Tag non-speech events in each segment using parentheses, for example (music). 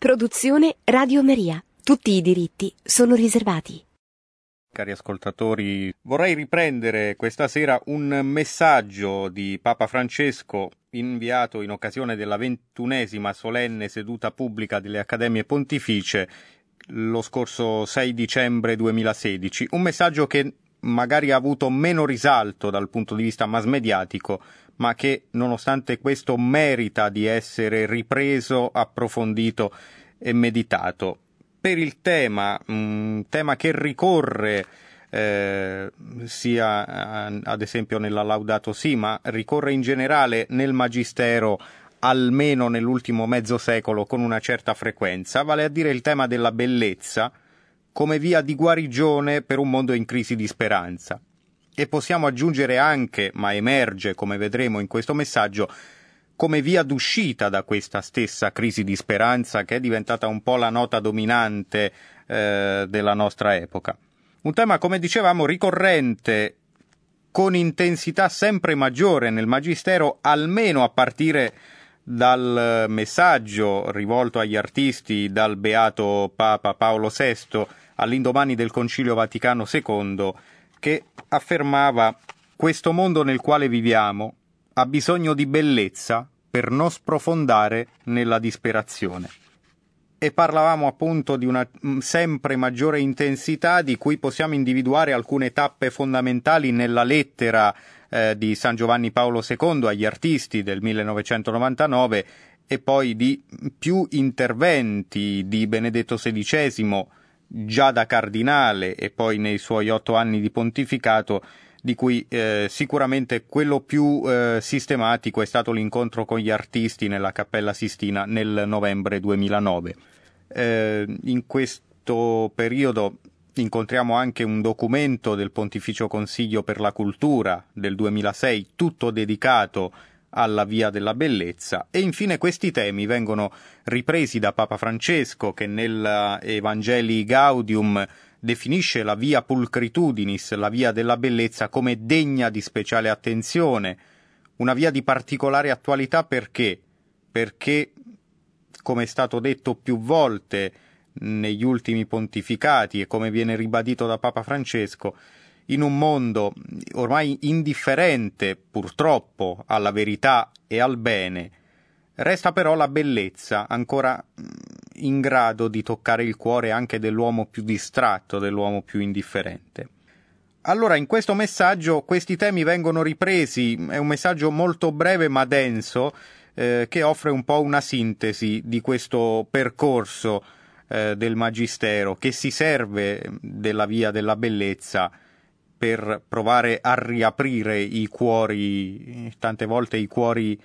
Produzione Radio Maria. Tutti i diritti sono riservati. Cari ascoltatori, vorrei riprendere questa sera un messaggio di Papa Francesco inviato in occasione della ventunesima solenne seduta pubblica delle Accademie Pontificie lo scorso 6 dicembre 2016. Un messaggio che magari ha avuto meno risalto dal punto di vista mass mediatico, ma che nonostante questo merita di essere ripreso, approfondito e meditato. Per il tema, un tema che ricorre eh, sia ad esempio nella Laudato Si, ma ricorre in generale nel Magistero almeno nell'ultimo mezzo secolo con una certa frequenza, vale a dire il tema della bellezza come via di guarigione per un mondo in crisi di speranza. E possiamo aggiungere anche, ma emerge, come vedremo in questo messaggio, come via d'uscita da questa stessa crisi di speranza che è diventata un po' la nota dominante eh, della nostra epoca. Un tema, come dicevamo, ricorrente con intensità sempre maggiore nel Magistero, almeno a partire dal messaggio rivolto agli artisti dal beato Papa Paolo VI all'indomani del Concilio Vaticano II, che affermava questo mondo nel quale viviamo ha bisogno di bellezza per non sprofondare nella disperazione. E parlavamo appunto di una sempre maggiore intensità di cui possiamo individuare alcune tappe fondamentali nella lettera eh, di San Giovanni Paolo II agli artisti del 1999 e poi di più interventi di Benedetto XVI già da cardinale e poi nei suoi otto anni di pontificato, di cui eh, sicuramente quello più eh, sistematico è stato l'incontro con gli artisti nella Cappella Sistina nel novembre 2009. Eh, in questo periodo incontriamo anche un documento del Pontificio Consiglio per la Cultura del 2006, tutto dedicato alla via della bellezza e infine questi temi vengono ripresi da Papa Francesco che nell'Evangeli Gaudium definisce la via pulcritudinis, la via della bellezza, come degna di speciale attenzione, una via di particolare attualità perché? Perché, come è stato detto più volte negli ultimi pontificati e come viene ribadito da Papa Francesco, in un mondo ormai indifferente, purtroppo, alla verità e al bene, resta però la bellezza ancora mm, in grado di toccare il cuore anche dell'uomo più distratto, dell'uomo più indifferente. Allora, in questo messaggio questi temi vengono ripresi, è un messaggio molto breve ma denso, eh, che offre un po' una sintesi di questo percorso eh, del Magistero, che si serve della via della bellezza per provare a riaprire i cuori, tante volte i cuori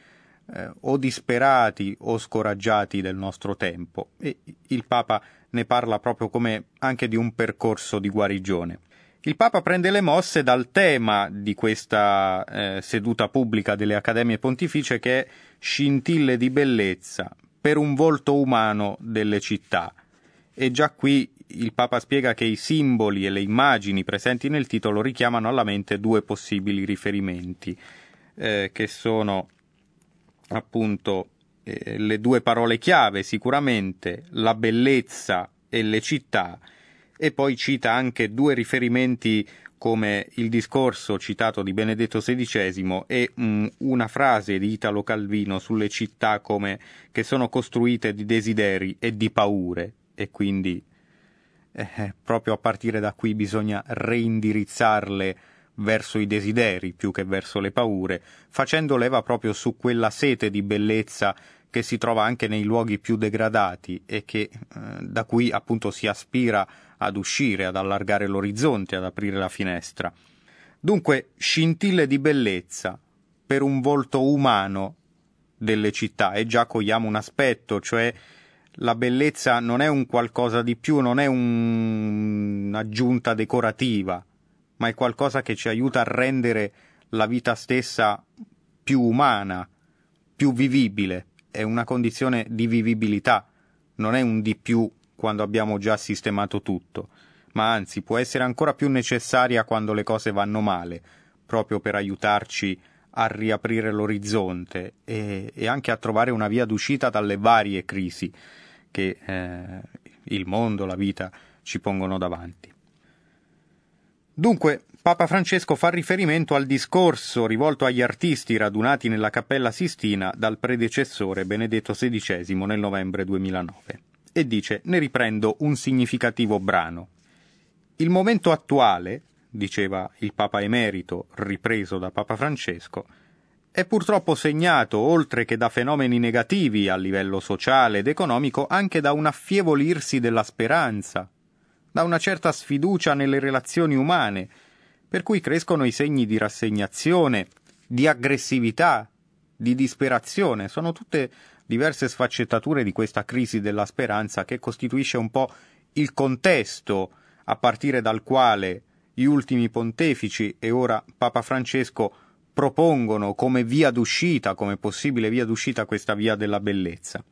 eh, o disperati o scoraggiati del nostro tempo. E il Papa ne parla proprio come anche di un percorso di guarigione. Il Papa prende le mosse dal tema di questa eh, seduta pubblica delle Accademie Pontificie che è scintille di bellezza per un volto umano delle città. E già qui il Papa spiega che i simboli e le immagini presenti nel titolo richiamano alla mente due possibili riferimenti, eh, che sono appunto eh, le due parole chiave sicuramente, la bellezza e le città, e poi cita anche due riferimenti come il discorso citato di Benedetto XVI e mh, una frase di Italo Calvino sulle città come che sono costruite di desideri e di paure e quindi eh, proprio a partire da qui bisogna reindirizzarle verso i desideri più che verso le paure, facendo leva proprio su quella sete di bellezza che si trova anche nei luoghi più degradati e che eh, da cui appunto si aspira ad uscire, ad allargare l'orizzonte, ad aprire la finestra. Dunque, scintille di bellezza per un volto umano delle città e già cogliamo un aspetto, cioè la bellezza non è un qualcosa di più, non è un... un'aggiunta decorativa, ma è qualcosa che ci aiuta a rendere la vita stessa più umana, più vivibile, è una condizione di vivibilità, non è un di più quando abbiamo già sistemato tutto, ma anzi può essere ancora più necessaria quando le cose vanno male, proprio per aiutarci a riaprire l'orizzonte e, e anche a trovare una via d'uscita dalle varie crisi che eh, il mondo, la vita ci pongono davanti. Dunque, Papa Francesco fa riferimento al discorso rivolto agli artisti radunati nella Cappella Sistina dal predecessore Benedetto XVI nel novembre 2009 e dice ne riprendo un significativo brano. Il momento attuale, diceva il Papa emerito, ripreso da Papa Francesco, è purtroppo segnato, oltre che da fenomeni negativi a livello sociale ed economico, anche da un affievolirsi della speranza, da una certa sfiducia nelle relazioni umane, per cui crescono i segni di rassegnazione, di aggressività, di disperazione. Sono tutte diverse sfaccettature di questa crisi della speranza che costituisce un po' il contesto a partire dal quale gli ultimi pontefici e ora Papa Francesco propongono come via d'uscita, come possibile via d'uscita questa via della bellezza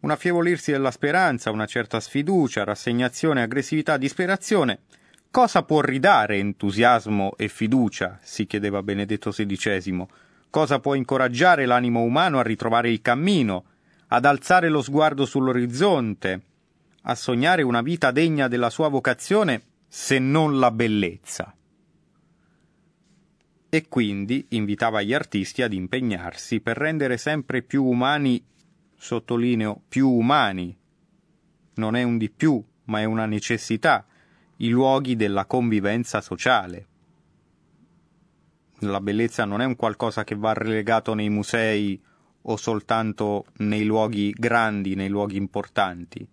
un affievolirsi della speranza, una certa sfiducia, rassegnazione, aggressività, disperazione. Cosa può ridare entusiasmo e fiducia? si chiedeva Benedetto XVI. Cosa può incoraggiare l'animo umano a ritrovare il cammino, ad alzare lo sguardo sull'orizzonte, a sognare una vita degna della sua vocazione, se non la bellezza? E quindi invitava gli artisti ad impegnarsi per rendere sempre più umani sottolineo più umani, non è un di più, ma è una necessità, i luoghi della convivenza sociale. La bellezza non è un qualcosa che va relegato nei musei o soltanto nei luoghi grandi, nei luoghi importanti.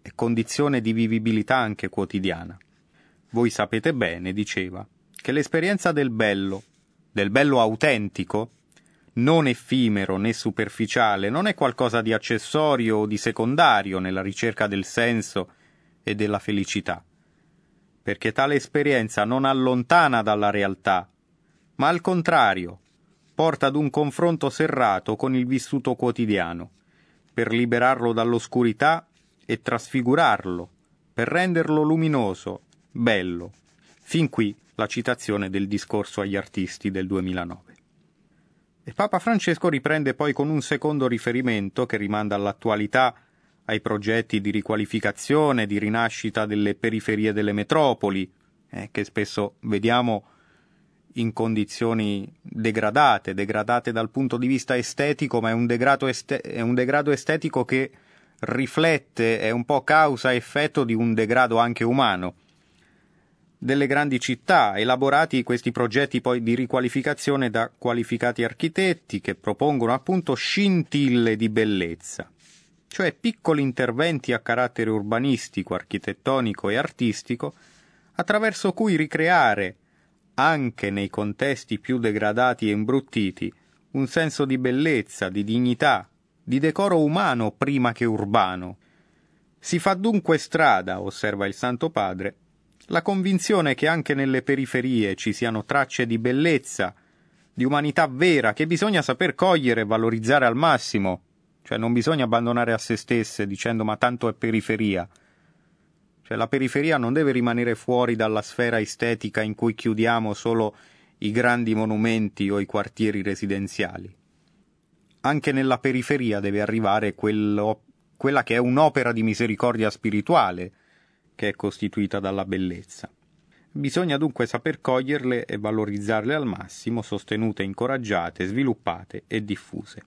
È condizione di vivibilità anche quotidiana. Voi sapete bene, diceva, che l'esperienza del bello, del bello autentico, non effimero né superficiale, non è qualcosa di accessorio o di secondario nella ricerca del senso e della felicità, perché tale esperienza non allontana dalla realtà, ma al contrario porta ad un confronto serrato con il vissuto quotidiano, per liberarlo dall'oscurità e trasfigurarlo, per renderlo luminoso, bello. Fin qui la citazione del discorso agli artisti del 2009. E Papa Francesco riprende poi con un secondo riferimento che rimanda all'attualità, ai progetti di riqualificazione, di rinascita delle periferie delle metropoli, eh, che spesso vediamo in condizioni degradate, degradate dal punto di vista estetico, ma è un, este- è un degrado estetico che riflette, è un po' causa effetto di un degrado anche umano delle grandi città, elaborati questi progetti poi di riqualificazione da qualificati architetti che propongono appunto scintille di bellezza, cioè piccoli interventi a carattere urbanistico, architettonico e artistico, attraverso cui ricreare, anche nei contesti più degradati e imbruttiti, un senso di bellezza, di dignità, di decoro umano prima che urbano. Si fa dunque strada, osserva il Santo Padre, la convinzione che anche nelle periferie ci siano tracce di bellezza, di umanità vera, che bisogna saper cogliere e valorizzare al massimo, cioè non bisogna abbandonare a se stesse dicendo ma tanto è periferia. Cioè la periferia non deve rimanere fuori dalla sfera estetica in cui chiudiamo solo i grandi monumenti o i quartieri residenziali. Anche nella periferia deve arrivare quello, quella che è un'opera di misericordia spirituale, che è costituita dalla bellezza. Bisogna dunque saper coglierle e valorizzarle al massimo, sostenute, incoraggiate, sviluppate e diffuse.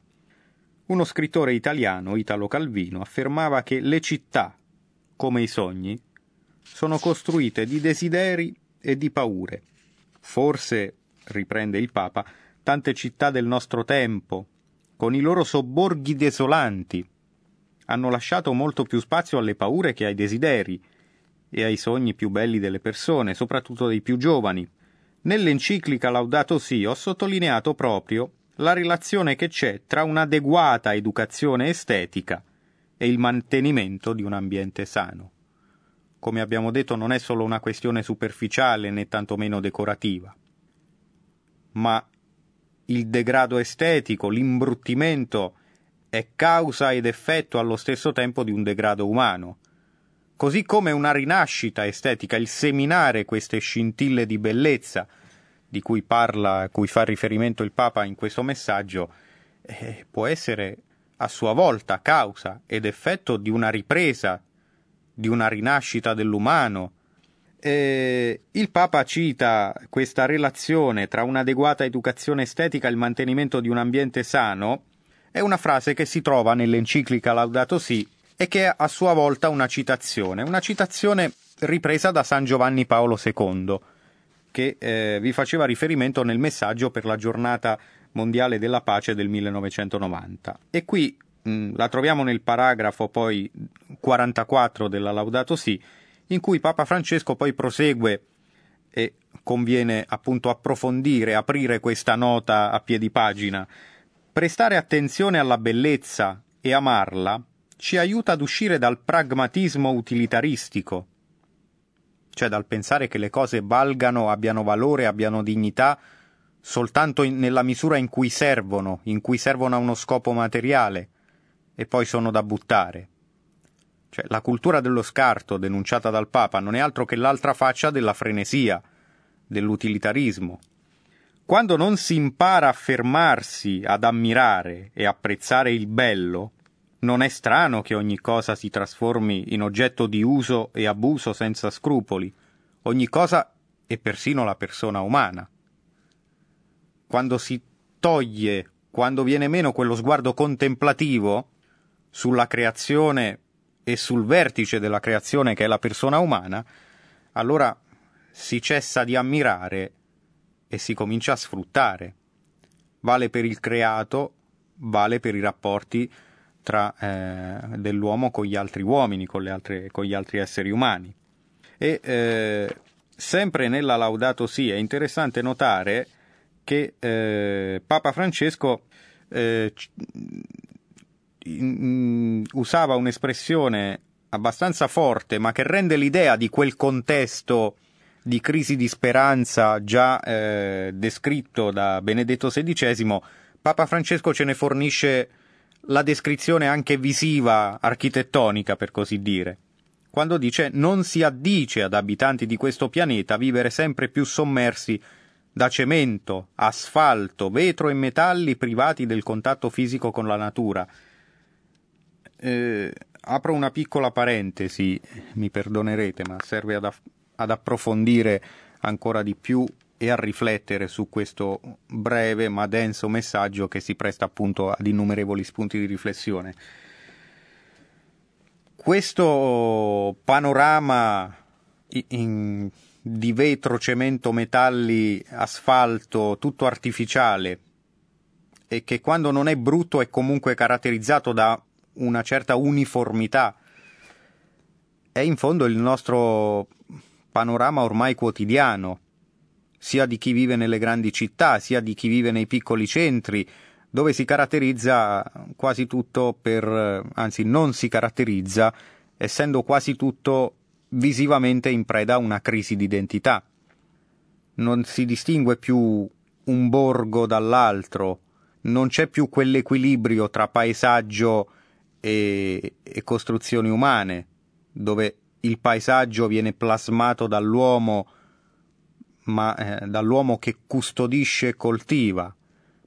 Uno scrittore italiano, Italo Calvino, affermava che le città, come i sogni, sono costruite di desideri e di paure. Forse, riprende il Papa, tante città del nostro tempo, con i loro sobborghi desolanti, hanno lasciato molto più spazio alle paure che ai desideri, e ai sogni più belli delle persone, soprattutto dei più giovani. Nell'enciclica Laudato Si ho sottolineato proprio la relazione che c'è tra un'adeguata educazione estetica e il mantenimento di un ambiente sano. Come abbiamo detto non è solo una questione superficiale né tantomeno decorativa, ma il degrado estetico, l'imbruttimento è causa ed effetto allo stesso tempo di un degrado umano, così come una rinascita estetica, il seminare queste scintille di bellezza di cui parla, a cui fa riferimento il Papa in questo messaggio, eh, può essere a sua volta causa ed effetto di una ripresa, di una rinascita dell'umano. E il Papa cita questa relazione tra un'adeguata educazione estetica e il mantenimento di un ambiente sano, è una frase che si trova nell'enciclica Laudato Si e che è a sua volta una citazione, una citazione ripresa da San Giovanni Paolo II, che eh, vi faceva riferimento nel messaggio per la giornata mondiale della pace del 1990. E qui mh, la troviamo nel paragrafo poi 44 della Laudato Si, in cui Papa Francesco poi prosegue e conviene appunto approfondire, aprire questa nota a piedi pagina. Prestare attenzione alla bellezza e amarla ci aiuta ad uscire dal pragmatismo utilitaristico, cioè dal pensare che le cose valgano, abbiano valore, abbiano dignità soltanto in, nella misura in cui servono, in cui servono a uno scopo materiale e poi sono da buttare. Cioè, la cultura dello scarto denunciata dal Papa non è altro che l'altra faccia della frenesia, dell'utilitarismo. Quando non si impara a fermarsi ad ammirare e apprezzare il bello, non è strano che ogni cosa si trasformi in oggetto di uso e abuso senza scrupoli, ogni cosa e persino la persona umana. Quando si toglie, quando viene meno quello sguardo contemplativo sulla creazione e sul vertice della creazione che è la persona umana, allora si cessa di ammirare e si comincia a sfruttare. Vale per il creato, vale per i rapporti tra eh, dell'uomo con gli altri uomini, con, altre, con, gli altri esseri umani. E eh, sempre nella Laudato Si è interessante notare che eh, Papa Francesco eh, in, usava un'espressione abbastanza forte, ma che rende l'idea di quel contesto di crisi di speranza già eh, descritto da Benedetto XVI, Papa Francesco ce ne fornisce la descrizione anche visiva, architettonica per così dire, quando dice non si addice ad abitanti di questo pianeta vivere sempre più sommersi da cemento, asfalto, vetro e metalli privati del contatto fisico con la natura. Eh, apro una piccola parentesi, mi perdonerete, ma serve ad, aff- ad approfondire ancora di più e a riflettere su questo breve ma denso messaggio che si presta appunto ad innumerevoli spunti di riflessione. Questo panorama in, di vetro, cemento, metalli, asfalto, tutto artificiale, e che quando non è brutto è comunque caratterizzato da una certa uniformità, è in fondo il nostro panorama ormai quotidiano, sia di chi vive nelle grandi città, sia di chi vive nei piccoli centri, dove si caratterizza quasi tutto per, anzi non si caratterizza, essendo quasi tutto visivamente in preda a una crisi di identità. Non si distingue più un borgo dall'altro, non c'è più quell'equilibrio tra paesaggio e, e costruzioni umane, dove il paesaggio viene plasmato dall'uomo ma eh, dall'uomo che custodisce e coltiva,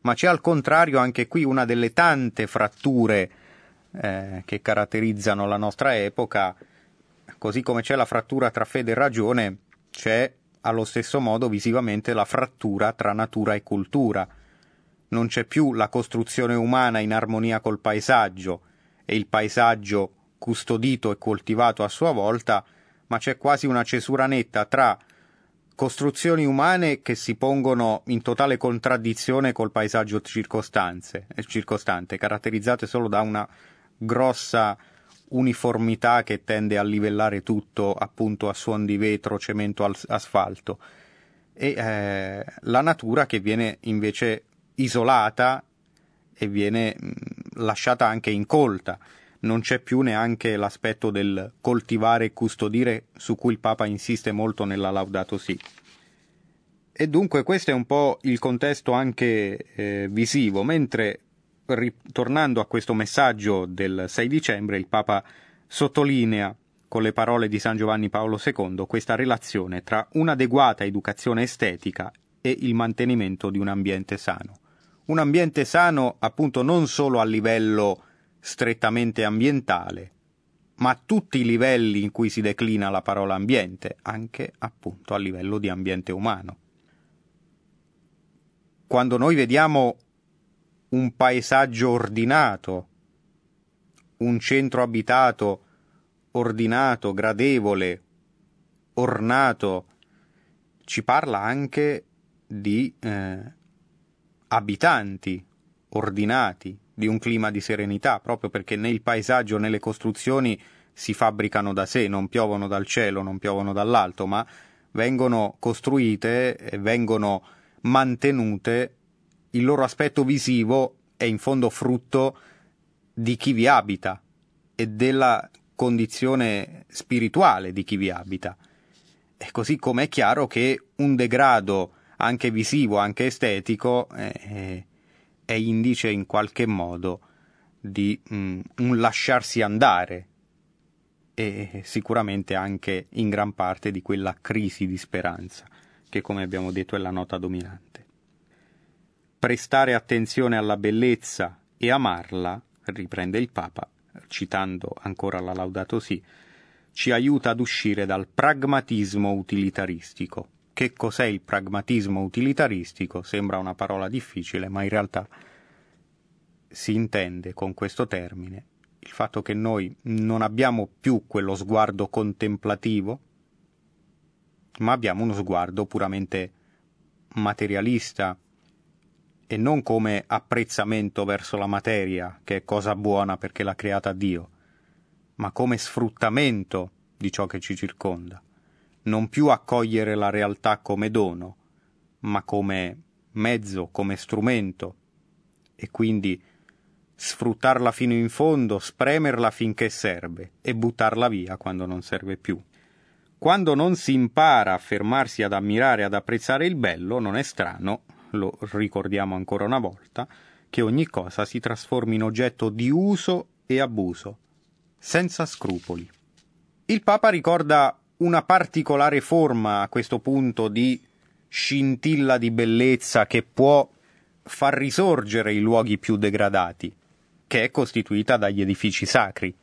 ma c'è al contrario anche qui una delle tante fratture eh, che caratterizzano la nostra epoca, così come c'è la frattura tra fede e ragione, c'è allo stesso modo visivamente la frattura tra natura e cultura. Non c'è più la costruzione umana in armonia col paesaggio e il paesaggio custodito e coltivato a sua volta, ma c'è quasi una cesura netta tra costruzioni umane che si pongono in totale contraddizione col paesaggio circostante, caratterizzate solo da una grossa uniformità che tende a livellare tutto appunto a suon di vetro, cemento, asfalto. E eh, la natura che viene invece isolata e viene mh, lasciata anche incolta non c'è più neanche l'aspetto del coltivare e custodire su cui il Papa insiste molto nella Laudato Si. E dunque questo è un po' il contesto anche eh, visivo, mentre ritornando a questo messaggio del 6 dicembre il Papa sottolinea con le parole di San Giovanni Paolo II questa relazione tra un'adeguata educazione estetica e il mantenimento di un ambiente sano. Un ambiente sano appunto non solo a livello strettamente ambientale, ma a tutti i livelli in cui si declina la parola ambiente, anche appunto a livello di ambiente umano. Quando noi vediamo un paesaggio ordinato, un centro abitato ordinato, gradevole, ornato, ci parla anche di eh, abitanti ordinati, di un clima di serenità, proprio perché né il paesaggio né le costruzioni si fabbricano da sé, non piovono dal cielo, non piovono dall'alto, ma vengono costruite e vengono mantenute, il loro aspetto visivo è in fondo frutto di chi vi abita e della condizione spirituale di chi vi abita. E così come è chiaro che un degrado anche visivo, anche estetico, è, è indice in qualche modo di mm, un lasciarsi andare e sicuramente anche in gran parte di quella crisi di speranza che come abbiamo detto è la nota dominante. Prestare attenzione alla bellezza e amarla, riprende il Papa, citando ancora la Laudato Si, ci aiuta ad uscire dal pragmatismo utilitaristico. Che cos'è il pragmatismo utilitaristico? Sembra una parola difficile, ma in realtà si intende con questo termine il fatto che noi non abbiamo più quello sguardo contemplativo, ma abbiamo uno sguardo puramente materialista e non come apprezzamento verso la materia, che è cosa buona perché l'ha creata Dio, ma come sfruttamento di ciò che ci circonda. Non più accogliere la realtà come dono, ma come mezzo, come strumento, e quindi sfruttarla fino in fondo, spremerla finché serve e buttarla via quando non serve più. Quando non si impara a fermarsi ad ammirare ad apprezzare il bello, non è strano, lo ricordiamo ancora una volta, che ogni cosa si trasformi in oggetto di uso e abuso, senza scrupoli. Il Papa ricorda una particolare forma a questo punto di scintilla di bellezza che può far risorgere i luoghi più degradati, che è costituita dagli edifici sacri.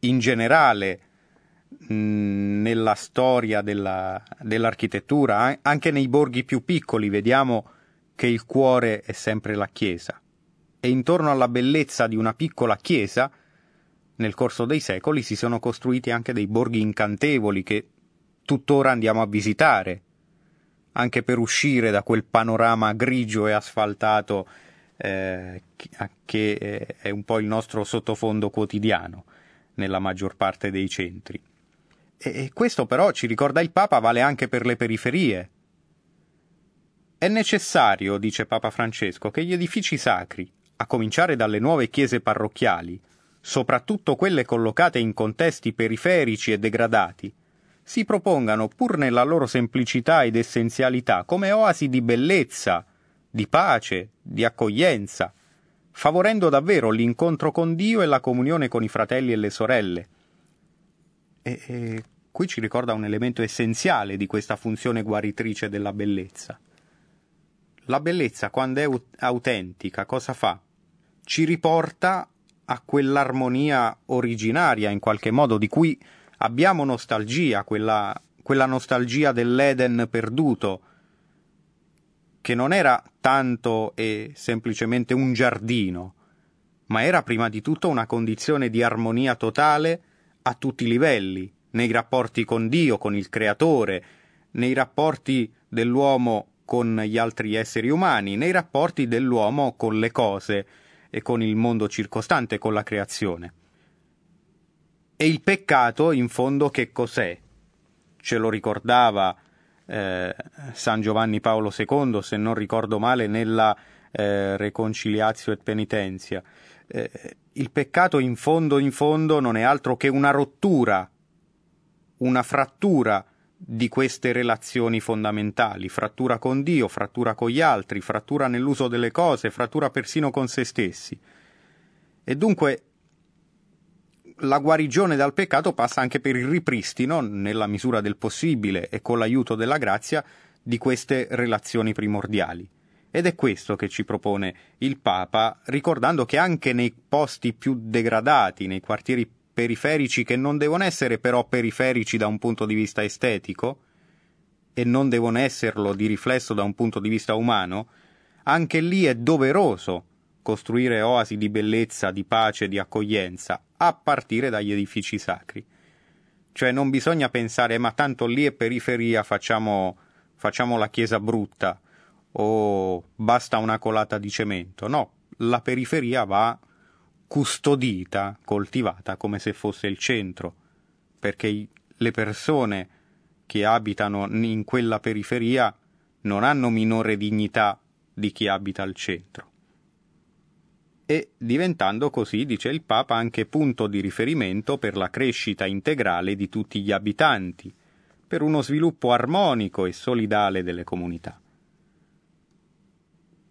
In generale, nella storia della, dell'architettura, anche nei borghi più piccoli, vediamo che il cuore è sempre la Chiesa. E intorno alla bellezza di una piccola Chiesa, nel corso dei secoli si sono costruiti anche dei borghi incantevoli che tuttora andiamo a visitare, anche per uscire da quel panorama grigio e asfaltato eh, che è un po' il nostro sottofondo quotidiano nella maggior parte dei centri. E questo però, ci ricorda il Papa, vale anche per le periferie. È necessario, dice Papa Francesco, che gli edifici sacri, a cominciare dalle nuove chiese parrocchiali, soprattutto quelle collocate in contesti periferici e degradati, si propongano, pur nella loro semplicità ed essenzialità, come oasi di bellezza, di pace, di accoglienza, favorendo davvero l'incontro con Dio e la comunione con i fratelli e le sorelle. E, e qui ci ricorda un elemento essenziale di questa funzione guaritrice della bellezza. La bellezza, quando è autentica, cosa fa? Ci riporta a quell'armonia originaria, in qualche modo, di cui abbiamo nostalgia, quella, quella nostalgia dell'Eden perduto, che non era tanto e semplicemente un giardino, ma era prima di tutto una condizione di armonia totale a tutti i livelli, nei rapporti con Dio, con il Creatore, nei rapporti dell'uomo con gli altri esseri umani, nei rapporti dell'uomo con le cose e con il mondo circostante, con la creazione. E il peccato, in fondo, che cos'è? Ce lo ricordava eh, San Giovanni Paolo II, se non ricordo male, nella eh, Reconciliatio et Penitenzia. Eh, il peccato in fondo in fondo non è altro che una rottura, una frattura di queste relazioni fondamentali, frattura con Dio, frattura con gli altri, frattura nell'uso delle cose, frattura persino con se stessi. E dunque la guarigione dal peccato passa anche per il ripristino, nella misura del possibile e con l'aiuto della grazia, di queste relazioni primordiali. Ed è questo che ci propone il Papa, ricordando che anche nei posti più degradati, nei quartieri periferici che non devono essere però periferici da un punto di vista estetico, e non devono esserlo di riflesso da un punto di vista umano, anche lì è doveroso costruire oasi di bellezza, di pace, di accoglienza, a partire dagli edifici sacri. Cioè non bisogna pensare ma tanto lì è periferia, facciamo, facciamo la chiesa brutta o basta una colata di cemento. No, la periferia va custodita, coltivata come se fosse il centro, perché le persone che abitano in quella periferia non hanno minore dignità di chi abita al centro e diventando così, dice il Papa, anche punto di riferimento per la crescita integrale di tutti gli abitanti, per uno sviluppo armonico e solidale delle comunità.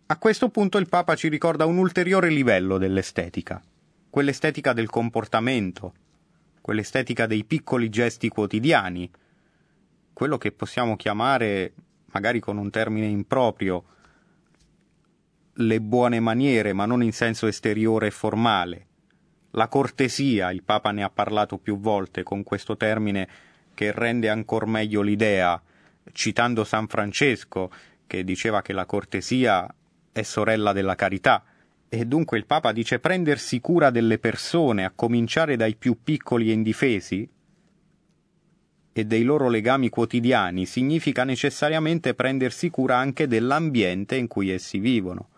A questo punto il Papa ci ricorda un ulteriore livello dell'estetica, quell'estetica del comportamento, quell'estetica dei piccoli gesti quotidiani, quello che possiamo chiamare, magari con un termine improprio, le buone maniere, ma non in senso esteriore e formale. La cortesia, il Papa ne ha parlato più volte con questo termine che rende ancor meglio l'idea, citando San Francesco, che diceva che la cortesia è sorella della carità, e dunque il Papa dice prendersi cura delle persone, a cominciare dai più piccoli e indifesi, e dei loro legami quotidiani, significa necessariamente prendersi cura anche dell'ambiente in cui essi vivono.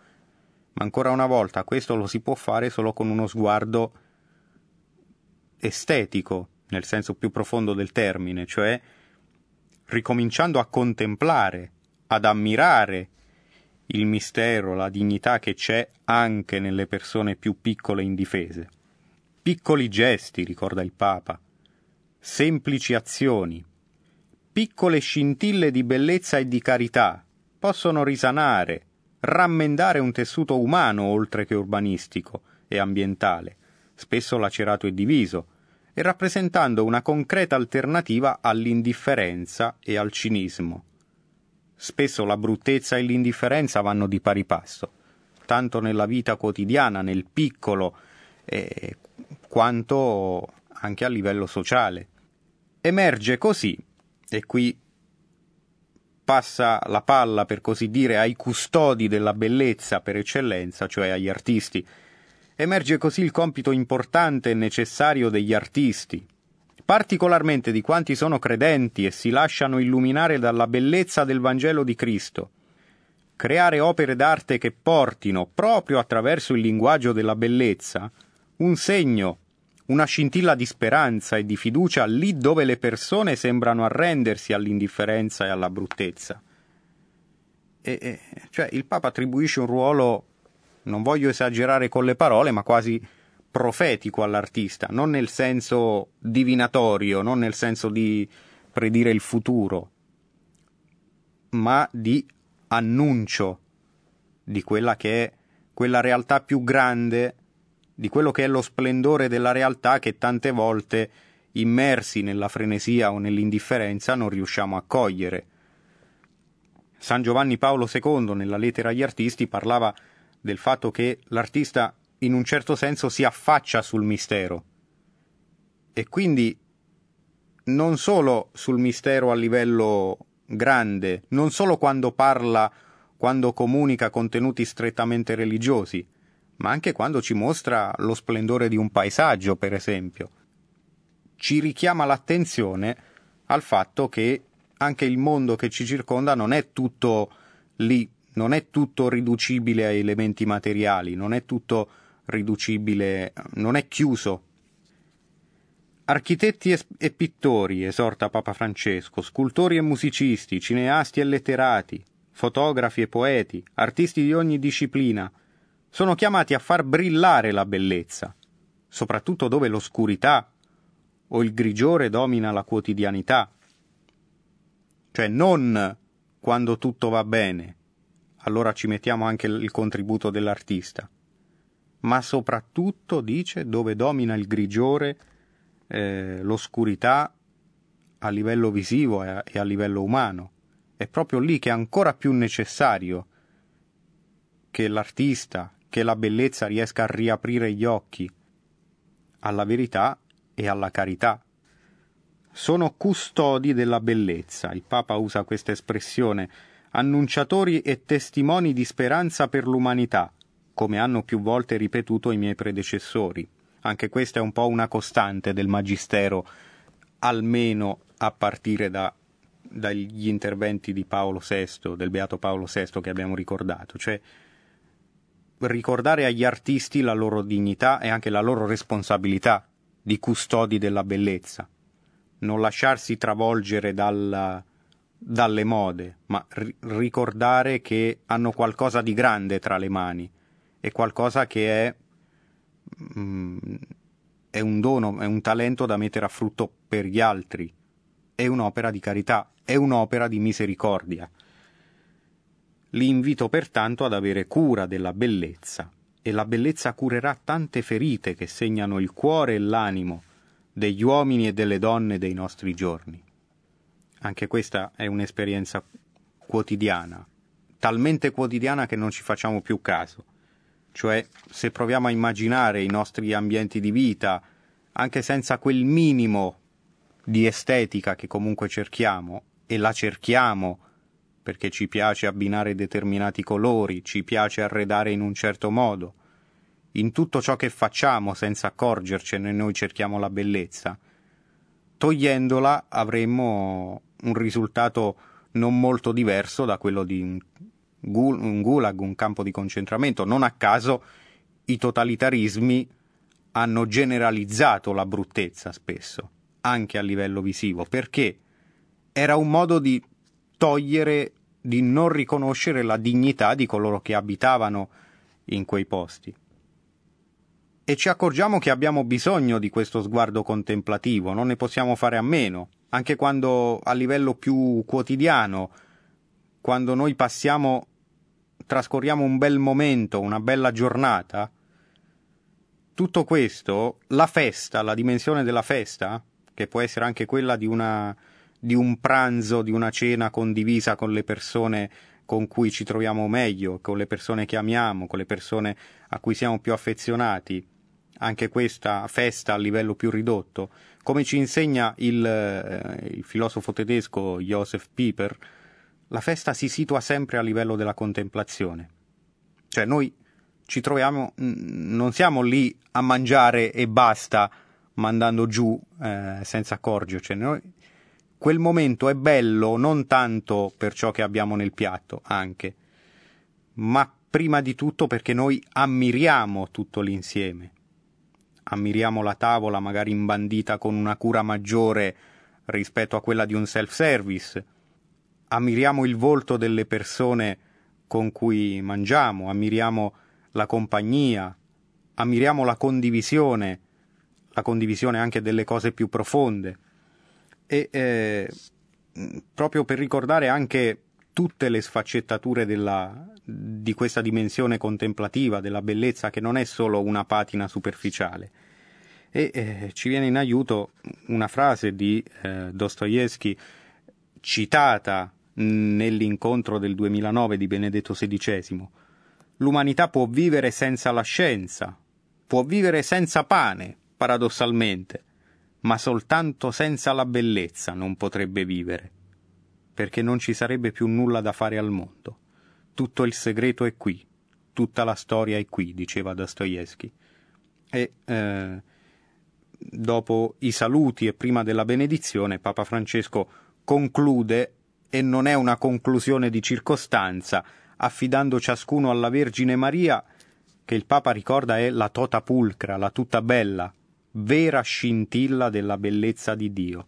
Ma ancora una volta questo lo si può fare solo con uno sguardo estetico, nel senso più profondo del termine, cioè ricominciando a contemplare, ad ammirare il mistero, la dignità che c'è anche nelle persone più piccole e indifese. Piccoli gesti, ricorda il Papa, semplici azioni, piccole scintille di bellezza e di carità possono risanare, rammendare un tessuto umano oltre che urbanistico e ambientale, spesso lacerato e diviso, e rappresentando una concreta alternativa all'indifferenza e al cinismo. Spesso la bruttezza e l'indifferenza vanno di pari passo, tanto nella vita quotidiana, nel piccolo, eh, quanto anche a livello sociale. Emerge così, e qui passa la palla, per così dire, ai custodi della bellezza per eccellenza, cioè agli artisti. Emerge così il compito importante e necessario degli artisti, particolarmente di quanti sono credenti e si lasciano illuminare dalla bellezza del Vangelo di Cristo. Creare opere d'arte che portino, proprio attraverso il linguaggio della bellezza, un segno una scintilla di speranza e di fiducia lì dove le persone sembrano arrendersi all'indifferenza e alla bruttezza. E, e, cioè il Papa attribuisce un ruolo, non voglio esagerare con le parole, ma quasi profetico all'artista, non nel senso divinatorio, non nel senso di predire il futuro, ma di annuncio di quella che è quella realtà più grande di quello che è lo splendore della realtà che tante volte, immersi nella frenesia o nell'indifferenza, non riusciamo a cogliere. San Giovanni Paolo II, nella lettera agli artisti, parlava del fatto che l'artista in un certo senso si affaccia sul mistero e quindi non solo sul mistero a livello grande, non solo quando parla, quando comunica contenuti strettamente religiosi, ma anche quando ci mostra lo splendore di un paesaggio, per esempio. Ci richiama l'attenzione al fatto che anche il mondo che ci circonda non è tutto lì, non è tutto riducibile a elementi materiali, non è tutto riducibile, non è chiuso. Architetti e pittori, esorta Papa Francesco, scultori e musicisti, cineasti e letterati, fotografi e poeti, artisti di ogni disciplina, sono chiamati a far brillare la bellezza, soprattutto dove l'oscurità o il grigiore domina la quotidianità. Cioè non quando tutto va bene, allora ci mettiamo anche il contributo dell'artista, ma soprattutto, dice, dove domina il grigiore, eh, l'oscurità a livello visivo e a, e a livello umano. È proprio lì che è ancora più necessario che l'artista, che la bellezza riesca a riaprire gli occhi alla verità e alla carità. Sono custodi della bellezza, il Papa usa questa espressione, annunciatori e testimoni di speranza per l'umanità, come hanno più volte ripetuto i miei predecessori. Anche questa è un po' una costante del Magistero, almeno a partire da, dagli interventi di Paolo VI, del Beato Paolo VI che abbiamo ricordato, cioè ricordare agli artisti la loro dignità e anche la loro responsabilità di custodi della bellezza, non lasciarsi travolgere dalla, dalle mode, ma ri- ricordare che hanno qualcosa di grande tra le mani e qualcosa che è, mm, è un dono, è un talento da mettere a frutto per gli altri, è un'opera di carità, è un'opera di misericordia. Li invito pertanto ad avere cura della bellezza, e la bellezza curerà tante ferite che segnano il cuore e l'animo degli uomini e delle donne dei nostri giorni. Anche questa è un'esperienza quotidiana, talmente quotidiana che non ci facciamo più caso. Cioè, se proviamo a immaginare i nostri ambienti di vita, anche senza quel minimo di estetica che comunque cerchiamo, e la cerchiamo perché ci piace abbinare determinati colori, ci piace arredare in un certo modo. In tutto ciò che facciamo senza accorgercene noi cerchiamo la bellezza. Togliendola avremmo un risultato non molto diverso da quello di un, gulag, un campo di concentramento. Non a caso i totalitarismi hanno generalizzato la bruttezza spesso, anche a livello visivo, perché era un modo di togliere, di non riconoscere la dignità di coloro che abitavano in quei posti. E ci accorgiamo che abbiamo bisogno di questo sguardo contemplativo, non ne possiamo fare a meno, anche quando a livello più quotidiano, quando noi passiamo, trascorriamo un bel momento, una bella giornata, tutto questo, la festa, la dimensione della festa, che può essere anche quella di una di un pranzo, di una cena condivisa con le persone con cui ci troviamo meglio, con le persone che amiamo, con le persone a cui siamo più affezionati, anche questa festa a livello più ridotto, come ci insegna il, eh, il filosofo tedesco Joseph Pieper, la festa si situa sempre a livello della contemplazione. Cioè noi ci troviamo, non siamo lì a mangiare e basta, mandando giù eh, senza accorgercene. Noi quel momento è bello non tanto per ciò che abbiamo nel piatto, anche, ma prima di tutto perché noi ammiriamo tutto l'insieme. Ammiriamo la tavola magari imbandita con una cura maggiore rispetto a quella di un self-service. Ammiriamo il volto delle persone con cui mangiamo, ammiriamo la compagnia, ammiriamo la condivisione, la condivisione anche delle cose più profonde e eh, proprio per ricordare anche tutte le sfaccettature della, di questa dimensione contemplativa della bellezza che non è solo una patina superficiale. E eh, ci viene in aiuto una frase di eh, Dostoevsky citata nell'incontro del 2009 di Benedetto XVI. L'umanità può vivere senza la scienza, può vivere senza pane, paradossalmente, ma soltanto senza la bellezza non potrebbe vivere, perché non ci sarebbe più nulla da fare al mondo. Tutto il segreto è qui, tutta la storia è qui, diceva Dostoevsky. E eh, dopo i saluti e prima della benedizione, Papa Francesco conclude, e non è una conclusione di circostanza, affidando ciascuno alla Vergine Maria, che il Papa ricorda è la tota pulcra, la tutta bella, vera scintilla della bellezza di Dio,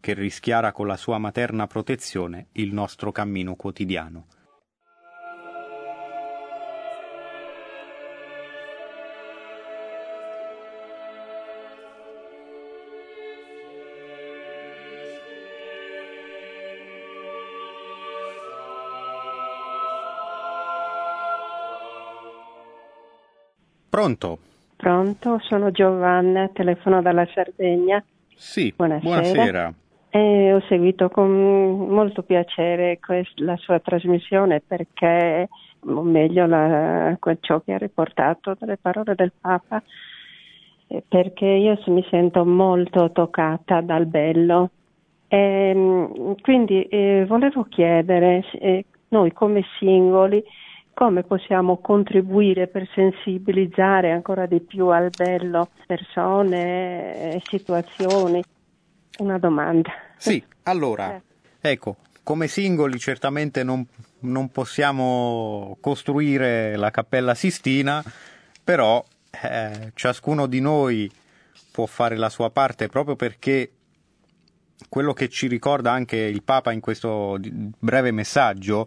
che rischiara con la sua materna protezione il nostro cammino quotidiano. Pronto? Pronto, sono Giovanna, telefono dalla Sardegna. Sì, buonasera. buonasera. E ho seguito con molto piacere quest- la sua trasmissione perché, o meglio, la, ciò che ha riportato dalle parole del Papa, eh, perché io mi sento molto toccata dal bello. E, quindi eh, volevo chiedere, eh, noi come singoli, come possiamo contribuire per sensibilizzare ancora di più al bello persone e situazioni? Una domanda. Sì, allora, eh. ecco, come singoli certamente non, non, possiamo costruire la Cappella Sistina, però eh, ciascuno di noi può fare la sua parte proprio perché quello che ci ricorda anche il Papa in questo breve messaggio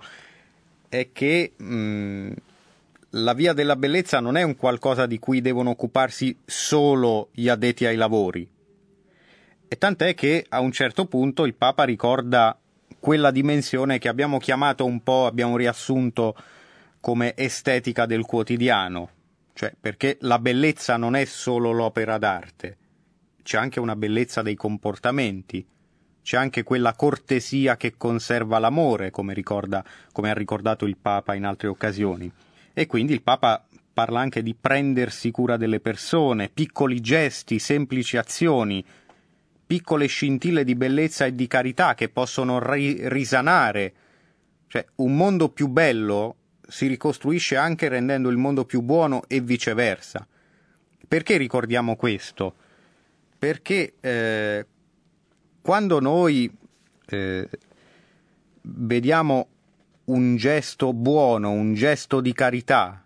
è che mh, la via della bellezza non è un qualcosa di cui devono occuparsi solo gli addetti ai lavori. E tant'è che a un certo punto il Papa ricorda quella dimensione che abbiamo chiamato un po', abbiamo riassunto come estetica del quotidiano, cioè perché la bellezza non è solo l'opera d'arte, c'è anche una bellezza dei comportamenti, c'è anche quella cortesia che conserva l'amore, come, ricorda, come ha ricordato il Papa in altre occasioni. E quindi il Papa parla anche di prendersi cura delle persone, piccoli gesti, semplici azioni, piccole scintille di bellezza e di carità che possono ri- risanare. Cioè, un mondo più bello si ricostruisce anche rendendo il mondo più buono e viceversa. Perché ricordiamo questo? Perché eh, quando noi eh, vediamo un gesto buono, un gesto di carità,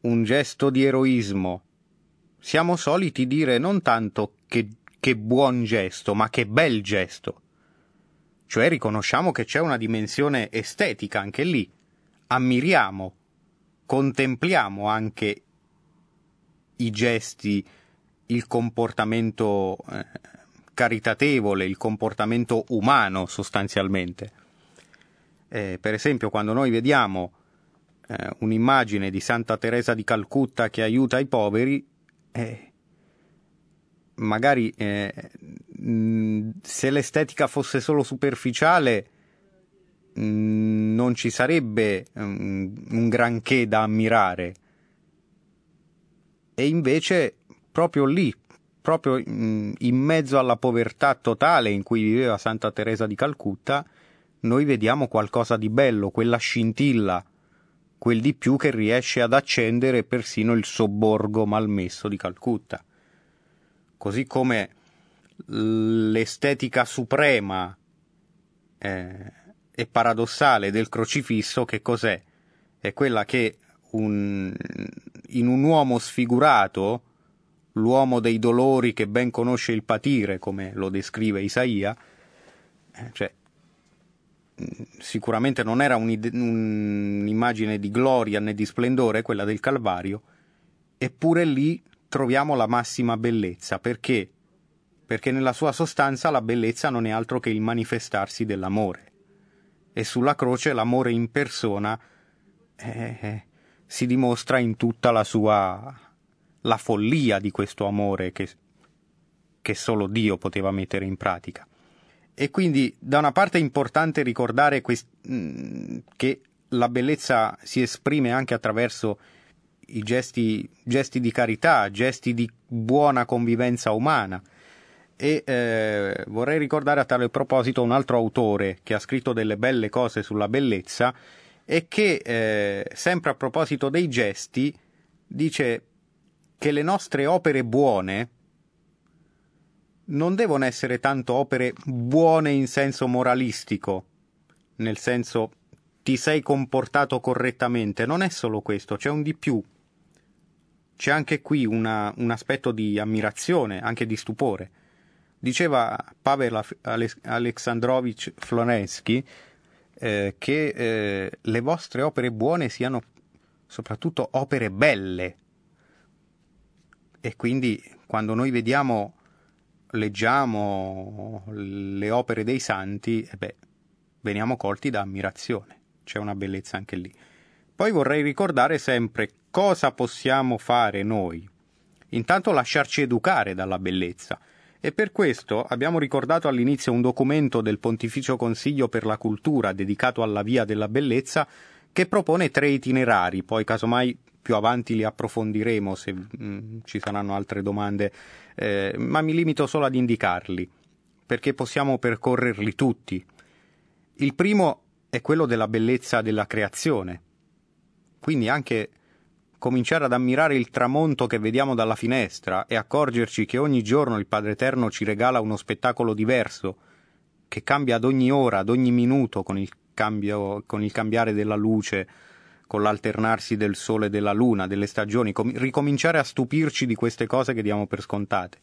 un gesto di eroismo, siamo soliti dire non tanto che, che buon gesto, ma che bel gesto. Cioè riconosciamo che c'è una dimensione estetica anche lì, ammiriamo, contempliamo anche i gesti, il comportamento eh, caritatevole, il comportamento umano sostanzialmente. Eh, per esempio, quando noi vediamo eh, un'immagine di Santa Teresa di Calcutta che aiuta i poveri, eh, magari eh, se l'estetica fosse solo superficiale non ci sarebbe um, un granché da ammirare. E invece proprio lì, proprio in mezzo alla povertà totale in cui viveva Santa Teresa di Calcutta, noi vediamo qualcosa di bello, quella scintilla, quel di più che riesce ad accendere persino il sobborgo malmesso di Calcutta. Così come l'estetica suprema eh, e paradossale del crocifisso, che cos'è? È quella che un, in un uomo sfigurato, l'uomo dei dolori che ben conosce il patire, come lo descrive Isaia, eh, cioè, mm, sicuramente non era un'immagine di gloria né di splendore quella del Calvario, eppure lì troviamo la massima bellezza. Perché? Perché nella sua sostanza la bellezza non è altro che il manifestarsi dell'amore. E sulla croce l'amore in persona eh, eh si dimostra in tutta la sua la follia di questo amore che, che solo Dio poteva mettere in pratica. E quindi da una parte è importante ricordare quest- mm, che la bellezza si esprime anche attraverso i gesti, gesti di carità, gesti di buona convivenza umana. E eh, vorrei ricordare a tale proposito un altro autore che ha scritto delle belle cose sulla bellezza e che, eh, sempre a proposito dei gesti, dice che le nostre opere buone non devono essere tanto opere buone in senso moralistico, nel senso ti sei comportato correttamente, non è solo questo, c'è un di più. C'è anche qui una, un aspetto di ammirazione, anche di stupore. Diceva Pavel Alexandrovich Florensky eh, che eh, le vostre opere buone siano soprattutto opere belle, e quindi quando noi vediamo, leggiamo le opere dei santi, eh beh, veniamo colti da ammirazione, c'è una bellezza anche lì. Poi vorrei ricordare sempre cosa possiamo fare noi. Intanto lasciarci educare dalla bellezza E per questo abbiamo ricordato all'inizio un documento del Pontificio Consiglio per la Cultura dedicato alla Via della Bellezza che propone tre itinerari, poi casomai più avanti li approfondiremo se mh, mm, ci saranno altre domande, eh, ma mi limito solo ad indicarli, perché possiamo percorrerli tutti. Il primo è quello della bellezza della creazione, quindi anche cominciare ad ammirare il tramonto che vediamo dalla finestra e accorgerci che ogni giorno il Padre Eterno ci regala uno spettacolo diverso, che cambia ad ogni ora, ad ogni minuto con il, cambio, con il cambiare della luce, con l'alternarsi del sole e della luna, delle stagioni, com- ricominciare a stupirci di queste cose che diamo per scontate.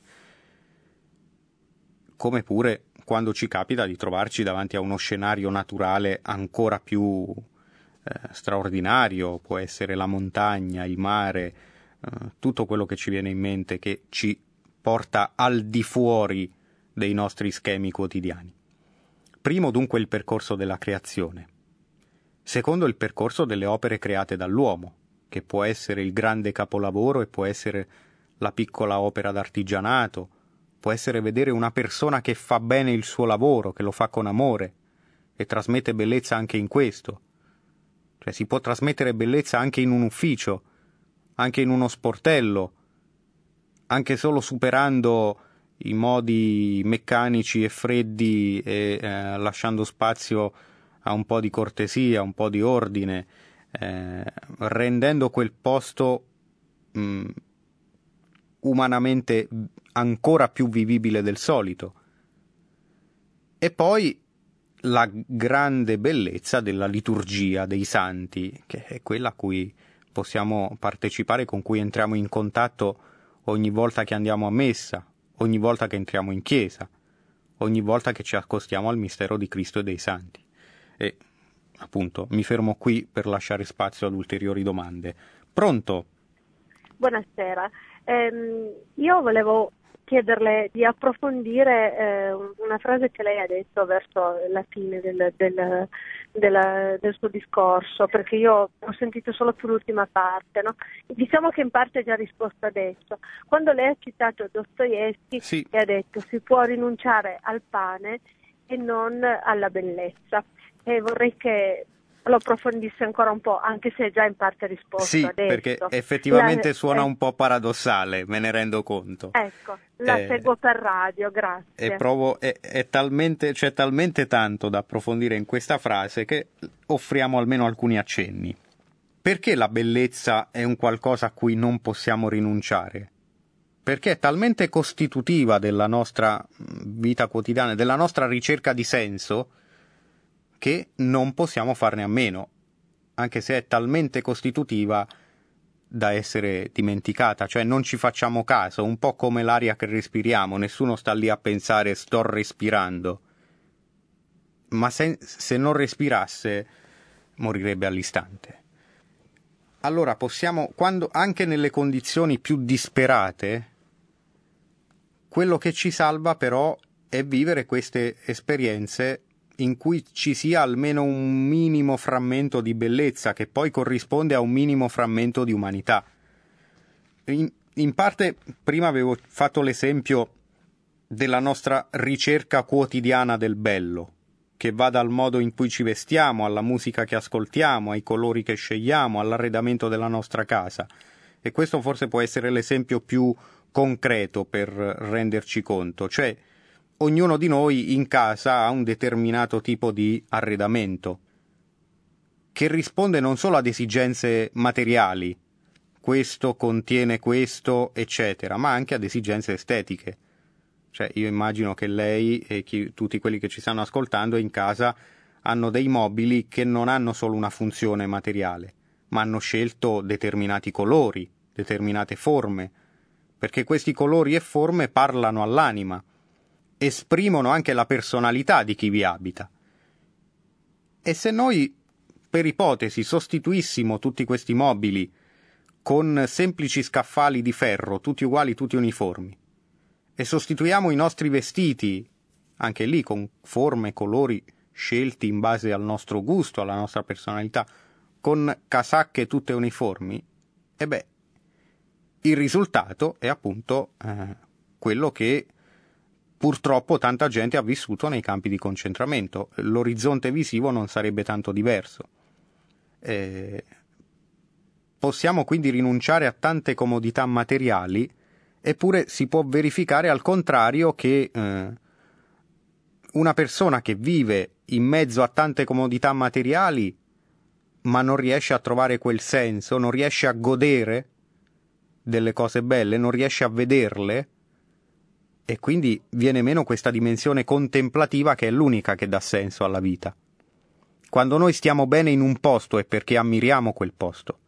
Come pure quando ci capita di trovarci davanti a uno scenario naturale ancora più eh, straordinario, può essere la montagna, il mare, eh, tutto quello che ci viene in mente che ci porta al di fuori dei nostri schemi quotidiani. Primo dunque il percorso della creazione Secondo il percorso delle opere create dall'uomo, che può essere il grande capolavoro e può essere la piccola opera d'artigianato, può essere vedere una persona che fa bene il suo lavoro, che lo fa con amore e trasmette bellezza anche in questo. Cioè si può trasmettere bellezza anche in un ufficio, anche in uno sportello, anche solo superando i modi meccanici e freddi e eh, lasciando spazio a un po' di cortesia, un po' di ordine, eh, rendendo quel posto mh, mm, umanamente ancora più vivibile del solito. E poi la grande bellezza della liturgia dei santi, che è quella a cui possiamo partecipare, con cui entriamo in contatto ogni volta che andiamo a messa, ogni volta che entriamo in chiesa, ogni volta che ci accostiamo al mistero di Cristo e dei santi. E appunto mi fermo qui per lasciare spazio ad ulteriori domande. Pronto? Buonasera, ehm, io volevo chiederle di approfondire eh, una frase che lei ha detto verso la fine del, del, del, del, suo discorso, perché io ho sentito solo più l'ultima parte. No? Diciamo che in parte è già risposta adesso. Quando lei ha citato Dostoevsky sì. e ha detto si può rinunciare al pane e non alla bellezza e vorrei che lo approfondisse ancora un po', anche se è già in parte risposto. Sì, adesso. perché effettivamente la, suona eh, un po' paradossale, me ne rendo conto. Ecco, la eh, seguo per radio, grazie. E provo, è, è talmente, c'è talmente tanto da approfondire in questa frase che offriamo almeno alcuni accenni. Perché la bellezza è un qualcosa a cui non possiamo rinunciare? Perché è talmente costitutiva della nostra vita quotidiana, della nostra ricerca di senso, che non possiamo farne a meno, anche se è talmente costitutiva da essere dimenticata, cioè non ci facciamo caso, un po' come l'aria che respiriamo, nessuno sta lì a pensare sto respirando, ma se, se non respirasse morirebbe all'istante. Allora possiamo, quando, anche nelle condizioni più disperate, quello che ci salva però è vivere queste esperienze in cui ci sia almeno un minimo frammento di bellezza che poi corrisponde a un minimo frammento di umanità. In, in parte, prima avevo fatto l'esempio della nostra ricerca quotidiana del bello, che va dal modo in cui ci vestiamo, alla musica che ascoltiamo, ai colori che scegliamo, all'arredamento della nostra casa. E questo forse può essere l'esempio più concreto per renderci conto, cioè ognuno di noi in casa ha un determinato tipo di arredamento che risponde non solo ad esigenze materiali, questo contiene questo, eccetera, ma anche ad esigenze estetiche. Cioè, io immagino che lei e chi, tutti quelli che ci stanno ascoltando in casa hanno dei mobili che non hanno solo una funzione materiale, ma hanno scelto determinati colori, determinate forme, perché questi colori e forme parlano all'anima esprimono anche la personalità di chi vi abita. E se noi, per ipotesi, sostituissimo tutti questi mobili con semplici scaffali di ferro, tutti uguali, tutti uniformi, e sostituiamo i nostri vestiti, anche lì con forme, colori scelti in base al nostro gusto, alla nostra personalità, con casacche tutte uniformi, e beh, il risultato è appunto eh, quello che purtroppo tanta gente ha vissuto nei campi di concentramento, l'orizzonte visivo non sarebbe tanto diverso. Eh, possiamo quindi rinunciare a tante comodità materiali, eppure si può verificare al contrario che eh, una persona che vive in mezzo a tante comodità materiali ma non riesce a trovare quel senso, non riesce a godere delle cose belle, non riesce a vederle e quindi viene meno questa dimensione contemplativa che è l'unica che dà senso alla vita. Quando noi stiamo bene in un posto è perché ammiriamo quel posto.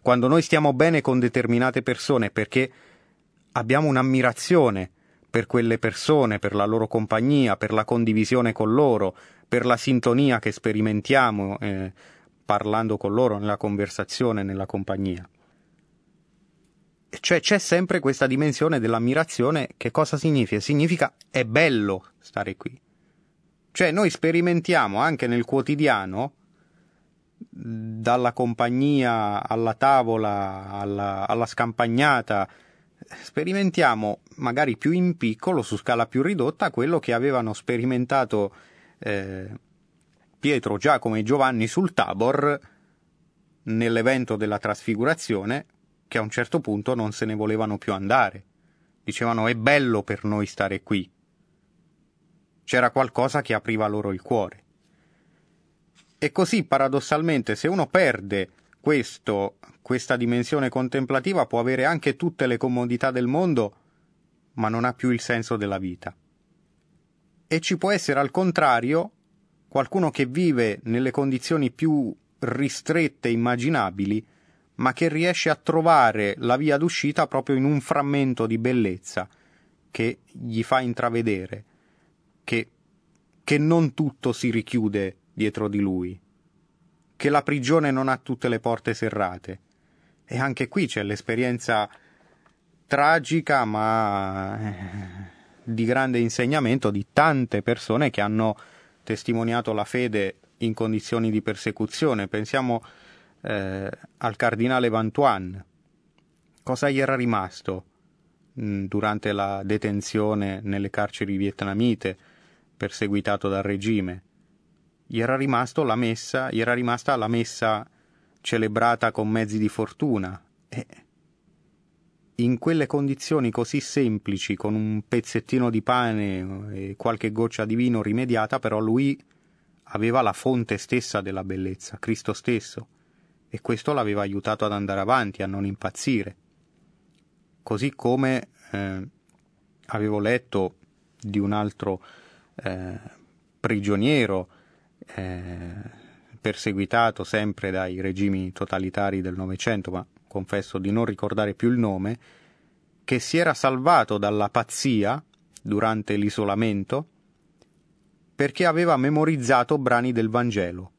Quando noi stiamo bene con determinate persone è perché abbiamo un'ammirazione per quelle persone, per la loro compagnia, per la condivisione con loro, per la sintonia che sperimentiamo eh, parlando con loro nella conversazione, nella compagnia. Cioè c'è sempre questa dimensione dell'ammirazione che cosa significa? Significa è bello stare qui. Cioè noi sperimentiamo anche nel quotidiano, dalla compagnia alla tavola, alla, alla scampagnata, sperimentiamo magari più in piccolo, su scala più ridotta, quello che avevano sperimentato eh, Pietro, Giacomo e Giovanni sul Tabor nell'evento della trasfigurazione, che a un certo punto non se ne volevano più andare. Dicevano è bello per noi stare qui. C'era qualcosa che apriva loro il cuore. E così paradossalmente se uno perde questo, questa dimensione contemplativa può avere anche tutte le comodità del mondo, ma non ha più il senso della vita. E ci può essere al contrario qualcuno che vive nelle condizioni più ristrette immaginabili, ma che riesce a trovare la via d'uscita proprio in un frammento di bellezza che gli fa intravedere che, che non tutto si richiude dietro di lui, che la prigione non ha tutte le porte serrate. E anche qui c'è l'esperienza tragica ma eh, di grande insegnamento di tante persone che hanno testimoniato la fede in condizioni di persecuzione. Pensiamo eh, al cardinale Vantuan. Cosa gli era rimasto mh, mm, durante la detenzione nelle carceri vietnamite, perseguitato dal regime? Gli era, la messa, gli era rimasta la messa celebrata con mezzi di fortuna. E in quelle condizioni così semplici, con un pezzettino di pane e qualche goccia di vino rimediata, però lui aveva la fonte stessa della bellezza, Cristo stesso, e questo l'aveva aiutato ad andare avanti, a non impazzire. Così come eh, avevo letto di un altro eh, prigioniero eh, perseguitato sempre dai regimi totalitari del Novecento, ma confesso di non ricordare più il nome, che si era salvato dalla pazzia durante l'isolamento perché aveva memorizzato brani del Vangelo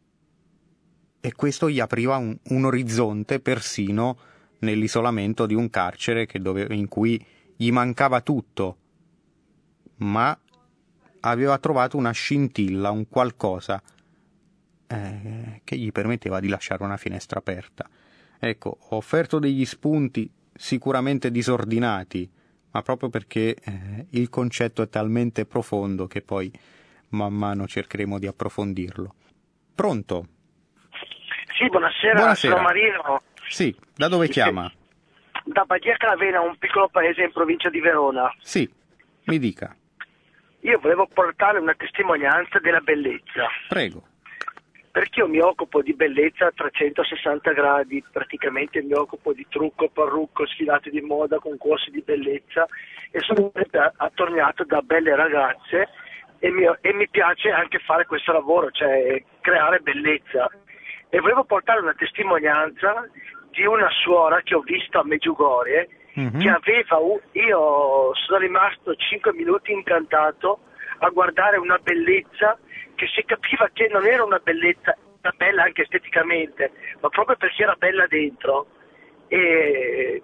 e questo gli apriva un, un orizzonte persino nell'isolamento di un carcere dove, in cui gli mancava tutto, ma aveva trovato una scintilla, un qualcosa eh, che gli permetteva di lasciare una finestra aperta. Ecco, ho offerto degli spunti sicuramente disordinati, ma proprio perché eh, il concetto è talmente profondo che poi man mano cercheremo di approfondirlo. Pronto? Sì, buonasera, buonasera. sono Marino. Sì, da dove chiama? Da Badia Calavera, un piccolo paese in provincia di Verona. Sì, mi dica. Io volevo portare una testimonianza della bellezza. Prego perché io mi occupo di bellezza a 360 gradi, praticamente mi occupo di trucco, parrucco, sfilate di moda, concorsi di bellezza e sono attorniato da belle ragazze e mi, e mi piace anche fare questo lavoro, cioè creare bellezza. E volevo portare una testimonianza di una suora che ho visto a Meggiugorie, mm-hmm. che aveva, io sono rimasto 5 minuti incantato a guardare una bellezza che si capiva che non era una bellezza, era bella anche esteticamente, ma proprio perché era bella dentro. E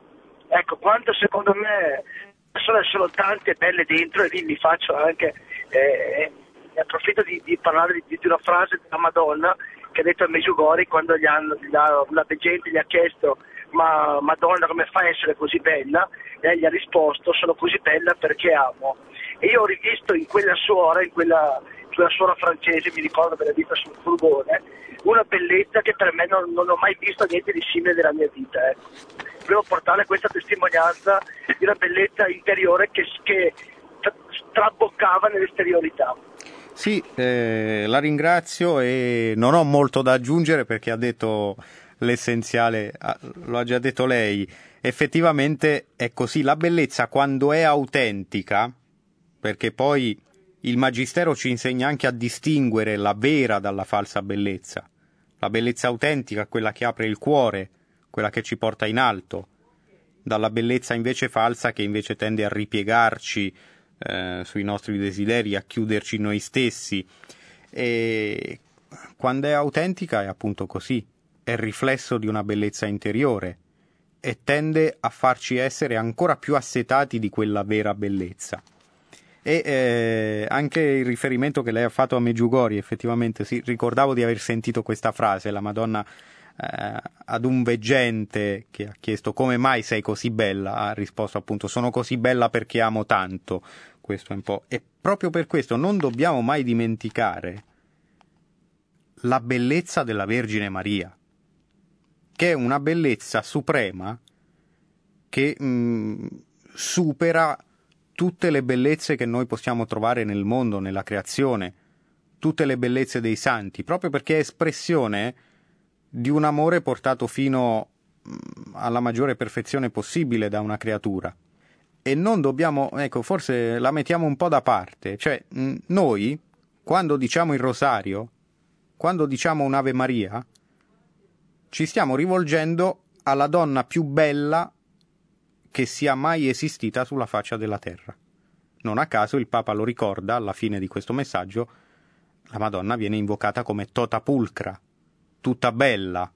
ecco, quanto secondo me persone sono tante belle dentro e lì mi faccio anche, eh, approfitto di, di parlare di, di, una frase della Madonna che ha detto a Mesugori quando gli hanno, la, la gente gli ha chiesto ma Madonna come fai a essere così bella? E lei gli ha risposto sono così bella perché amo E io ho rivisto in quella suora, in quella, quella suora francese, mi ricordo me l'ha vista sul furgone, una bellezza che per me non, non ho mai visto niente di simile nella mia vita. Eh. Volevo portare questa testimonianza di una bellezza interiore che, che traboccava nell'esteriorità. Sì, eh, la ringrazio e non ho molto da aggiungere perché ha detto l'essenziale, lo ha già detto lei. Effettivamente è così, la bellezza quando è autentica, perché poi il Magistero ci insegna anche a distinguere la vera dalla falsa bellezza. La bellezza autentica, quella che apre il cuore, quella che ci porta in alto, dalla bellezza invece falsa che invece tende a ripiegarci, eh, sui nostri desideri, a chiuderci noi stessi. E quando è autentica è appunto così, è riflesso di una bellezza interiore e tende a farci essere ancora più assetati di quella vera bellezza. E eh, anche il riferimento che lei ha fatto a Meggiugori, effettivamente sì, ricordavo di aver sentito questa frase, la Madonna eh, ad un veggente che ha chiesto come mai sei così bella, ha risposto appunto sono così bella perché amo tanto questo è un po'. E proprio per questo non dobbiamo mai dimenticare la bellezza della Vergine Maria, che è una bellezza suprema che mh, mm, supera tutte le bellezze che noi possiamo trovare nel mondo, nella creazione, tutte le bellezze dei santi, proprio perché è espressione di un amore portato fino mm, alla maggiore perfezione possibile da una creatura. E non dobbiamo, ecco, forse la mettiamo un po' da parte, cioè noi quando diciamo il rosario, quando diciamo un'Ave Maria, ci stiamo rivolgendo alla donna più bella che sia mai esistita sulla faccia della terra. Non a caso il Papa lo ricorda alla fine di questo messaggio, la Madonna viene invocata come tota pulcra, tutta bella,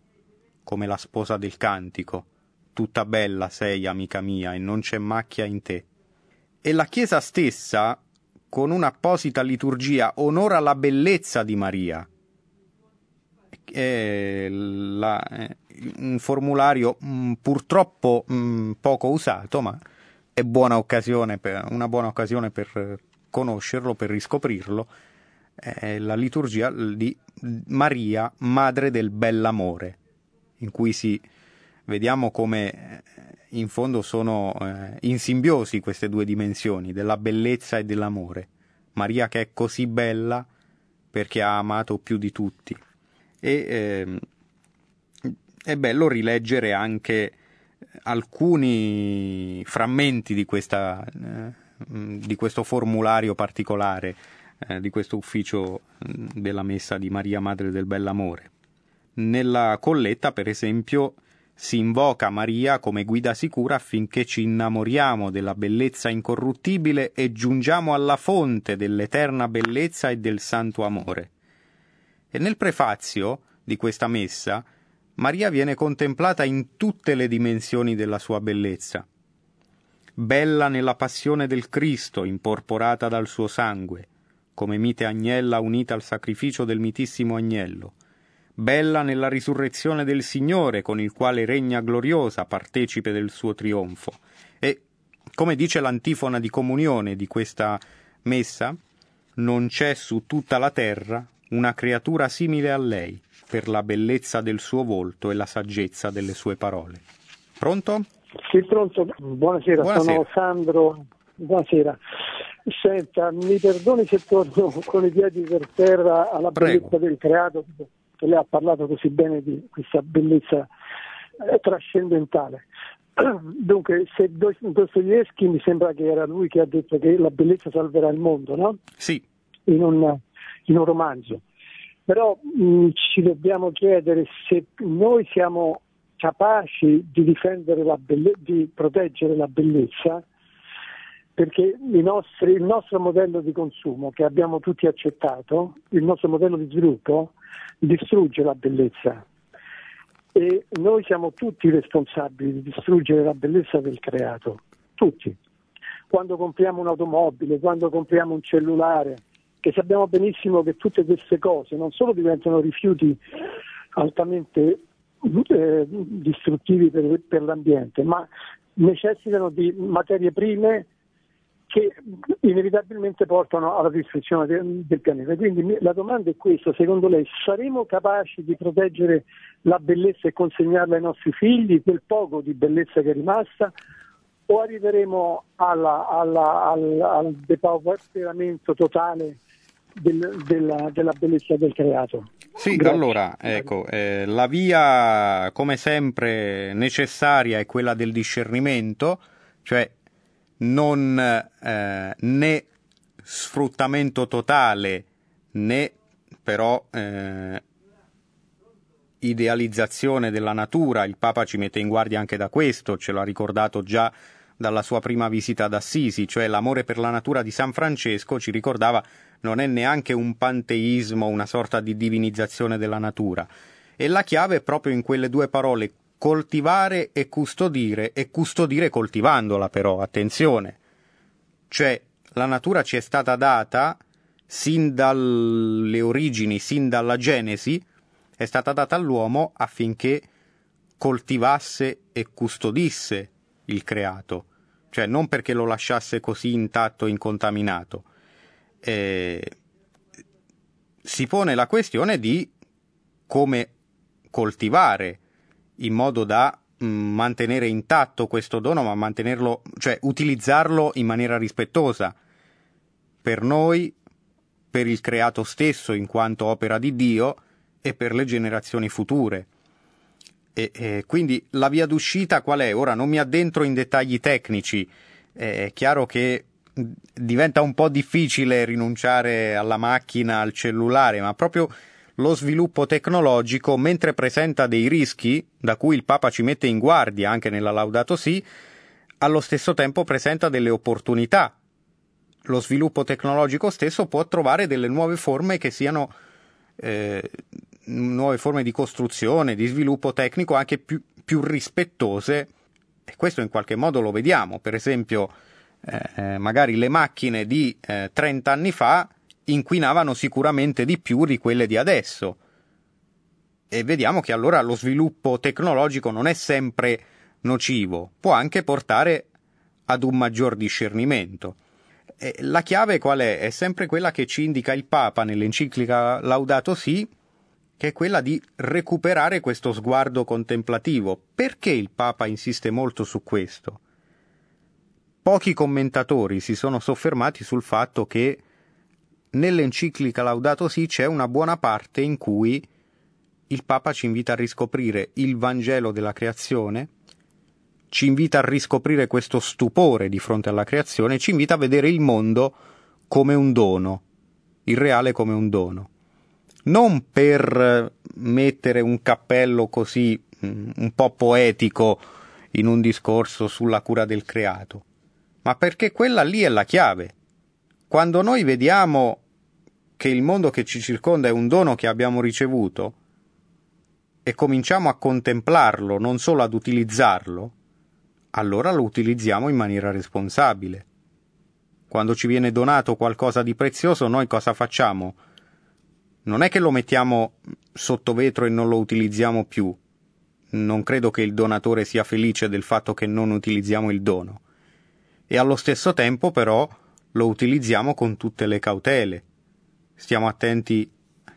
come la sposa del cantico tutta bella sei, amica mia, e non c'è macchia in te. E la Chiesa stessa, con un'apposita liturgia, onora la bellezza di Maria. È la, un formulario mh, mm, purtroppo mh, mm, poco usato, ma è buona per, una buona occasione per conoscerlo, per riscoprirlo. È la liturgia di Maria, madre del bell'amore, in cui si vediamo come eh, in fondo sono eh, in simbiosi queste due dimensioni, della bellezza e dell'amore. Maria che è così bella perché ha amato più di tutti. E eh, è bello rileggere anche alcuni frammenti di, questa, eh, di questo formulario particolare, eh, di questo ufficio mm, della messa di Maria Madre del Bellamore. Nella colletta, per esempio, si invoca Maria come guida sicura affinché ci innamoriamo della bellezza incorruttibile e giungiamo alla fonte dell'eterna bellezza e del santo amore. E nel prefazio di questa messa Maria viene contemplata in tutte le dimensioni della sua bellezza. Bella nella passione del Cristo, imporporata dal suo sangue, come mite agnella unita al sacrificio del mitissimo agnello, bella nella risurrezione del Signore, con il quale regna gloriosa, partecipe del suo trionfo. E, come dice l'antifona di comunione di questa messa, non c'è su tutta la terra una creatura simile a lei, per la bellezza del suo volto e la saggezza delle sue parole. Pronto? Sì, pronto. Buonasera, Buonasera. sono Sandro. Buonasera. Senta, mi perdoni se torno con i piedi per terra alla Prego. bellezza del creato, che lei ha parlato così bene di questa bellezza eh, trascendentale. (clears throat) Dunque, se Dostoevsky mi sembra che era lui che ha detto che la bellezza salverà il mondo, no? Sì. In un, in un romanzo. Però mh, mm, ci dobbiamo chiedere se noi siamo capaci di difendere la bellezza, di proteggere la bellezza, perché nostri, il nostro modello di consumo che abbiamo tutti accettato, il nostro modello di sviluppo, distrugge la bellezza e noi siamo tutti responsabili di distruggere la bellezza del creato, tutti. Quando compriamo un'automobile, quando compriamo un cellulare, che sappiamo benissimo che tutte queste cose non solo diventano rifiuti altamente eh, distruttivi per, per l'ambiente, ma necessitano di materie prime che inevitabilmente portano alla distruzione de- del pianeta. Quindi la domanda è questa, secondo lei saremo capaci di proteggere la bellezza e consegnarla ai nostri figli, quel poco di bellezza che è rimasta, o arriveremo alla, alla, al, al depauperamento totale del, della, della, bellezza del creato? Sì, Grazie. allora, ecco, eh, la via come sempre necessaria è quella del discernimento, cioè non eh, né sfruttamento totale né però eh, idealizzazione della natura. Il Papa ci mette in guardia anche da questo, ce l'ha ricordato già dalla sua prima visita ad Assisi, cioè l'amore per la natura di San Francesco ci ricordava non è neanche un panteismo, una sorta di divinizzazione della natura. E la chiave è proprio in quelle due parole coltivare e custodire, e custodire coltivandola però, attenzione. Cioè, la natura ci è stata data sin dalle origini, sin dalla Genesi, è stata data all'uomo affinché coltivasse e custodisse il creato, cioè non perché lo lasciasse così intatto e incontaminato. Eh, si pone la questione di come coltivare in modo da mm, mantenere intatto questo dono, ma mantenerlo, cioè utilizzarlo in maniera rispettosa per noi, per il creato stesso in quanto opera di Dio e per le generazioni future. E, e quindi la via d'uscita qual è? Ora non mi addentro in dettagli tecnici, è chiaro che diventa un po' difficile rinunciare alla macchina, al cellulare, ma proprio lo sviluppo tecnologico, mentre presenta dei rischi, da cui il Papa ci mette in guardia anche nella Laudato Si, allo stesso tempo presenta delle opportunità. Lo sviluppo tecnologico stesso può trovare delle nuove forme che siano eh, nuove forme di costruzione, di sviluppo tecnico anche più, più rispettose e questo in qualche modo lo vediamo. Per esempio, eh, magari le macchine di eh, 30 anni fa inquinavano sicuramente di più di quelle di adesso. E vediamo che allora lo sviluppo tecnologico non è sempre nocivo, può anche portare ad un maggior discernimento. E la chiave qual è? È sempre quella che ci indica il Papa nell'enciclica Laudato Si, che è quella di recuperare questo sguardo contemplativo. Perché il Papa insiste molto su questo? Pochi commentatori si sono soffermati sul fatto che nell'enciclica Laudato Si c'è una buona parte in cui il Papa ci invita a riscoprire il Vangelo della creazione, ci invita a riscoprire questo stupore di fronte alla creazione, ci invita a vedere il mondo come un dono, il reale come un dono. Non per mettere un cappello così mm, un po' poetico in un discorso sulla cura del creato, ma perché quella lì è la chiave. Quando noi vediamo che il mondo che ci circonda è un dono che abbiamo ricevuto e cominciamo a contemplarlo, non solo ad utilizzarlo, allora lo utilizziamo in maniera responsabile. Quando ci viene donato qualcosa di prezioso, noi cosa facciamo? Non è che lo mettiamo sotto vetro e non lo utilizziamo più. Non credo che il donatore sia felice del fatto che non utilizziamo il dono. E allo stesso tempo, però, lo utilizziamo con tutte le cautele, stiamo attenti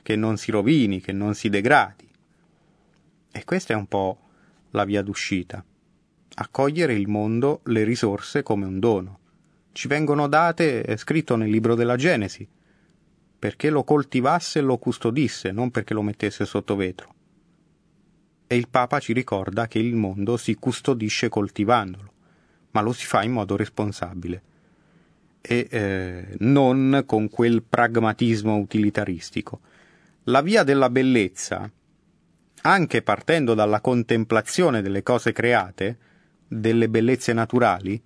che non si rovini, che non si degradi. E questa è un po' la via d'uscita. Accogliere il mondo, le risorse come un dono. Ci vengono date, è scritto nel libro della Genesi, perché lo coltivasse e lo custodisse, non perché lo mettesse sotto vetro. E il Papa ci ricorda che il mondo si custodisce coltivandolo, ma lo si fa in modo responsabile e eh, non con quel pragmatismo utilitaristico. La via della bellezza, anche partendo dalla contemplazione delle cose create, delle bellezze naturali,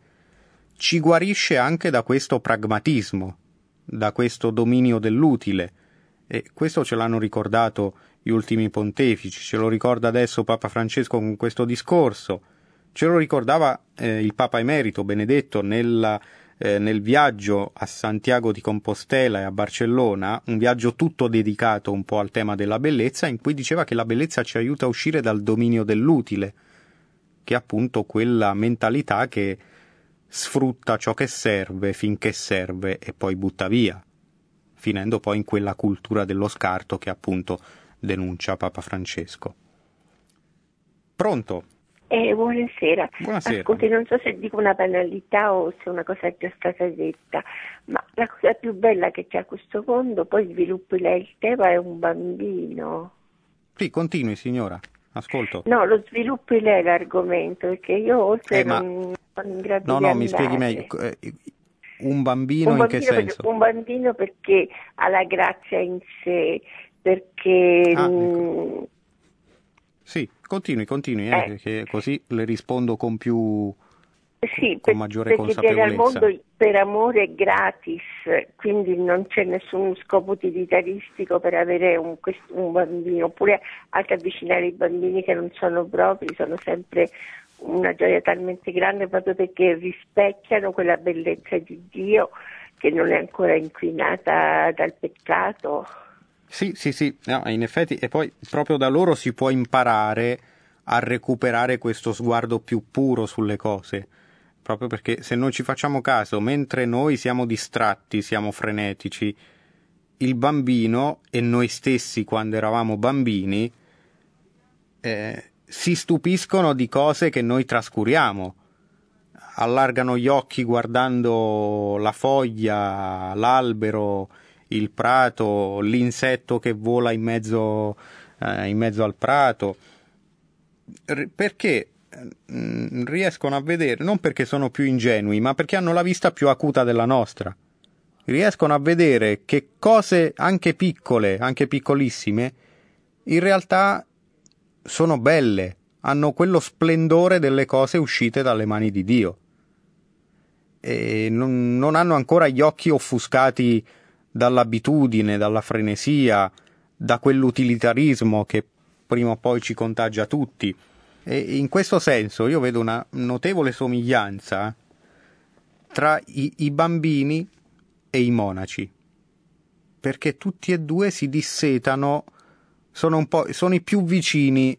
ci guarisce anche da questo pragmatismo, da questo dominio dell'utile, e questo ce l'hanno ricordato gli ultimi pontefici, ce lo ricorda adesso Papa Francesco con questo discorso, ce lo ricordava eh, il Papa Emerito Benedetto nella eh, nel viaggio a Santiago di Compostela e a Barcellona, un viaggio tutto dedicato un po' al tema della bellezza, in cui diceva che la bellezza ci aiuta a uscire dal dominio dell'utile, che è appunto quella mentalità che sfrutta ciò che serve finché serve e poi butta via, finendo poi in quella cultura dello scarto che appunto denuncia Papa Francesco. Pronto? Eh, buonasera. Buonasera. Ascolti, non so se dico una banalità o se una cosa è già stata detta, ma la cosa più bella che c'è a questo mondo, poi sviluppi lei il tema, è un bambino. Sì, continui signora, ascolto. No, lo sviluppi lei l'argomento, perché io oltre Eh, ma- non sono in grado No, di no, mi spieghi meglio. Eh, Un bambino, un in che bambino, senso? un bambino perché ha la grazia in sé, perché Ah, mm, Sì, continui, continui, eh, Eh. perché così le rispondo con più... Sì, con per- maggiore perché viene al mondo per amore gratis, quindi non c'è nessun scopo utilitaristico per avere un, un bambino, oppure anche avvicinare i bambini che non sono propri, sono sempre una gioia talmente grande proprio perché rispecchiano quella bellezza di Dio che non è ancora inquinata dal peccato. Sì, sì, sì, no, in effetti, e poi proprio da loro si può imparare a recuperare questo sguardo più puro sulle cose, proprio perché se non ci facciamo caso, mentre noi siamo distratti, siamo frenetici, il bambino e noi stessi quando eravamo bambini eh, si stupiscono di cose che noi trascuriamo. Allargano gli occhi guardando la foglia, l'albero, il prato, l'insetto che vola in mezzo, eh, in mezzo al prato. R- perché mm, riescono a vedere, non perché sono più ingenui, ma perché hanno la vista più acuta della nostra. Riescono a vedere che cose anche piccole, anche piccolissime, in realtà sono belle, hanno quello splendore delle cose uscite dalle mani di Dio. E non, non hanno ancora gli occhi offuscati dall'abitudine, dalla frenesia, da quell'utilitarismo che prima o poi ci contagia tutti. E in questo senso io vedo una notevole somiglianza tra i, i bambini e i monaci, perché tutti e due si dissetano, sono, sono i più vicini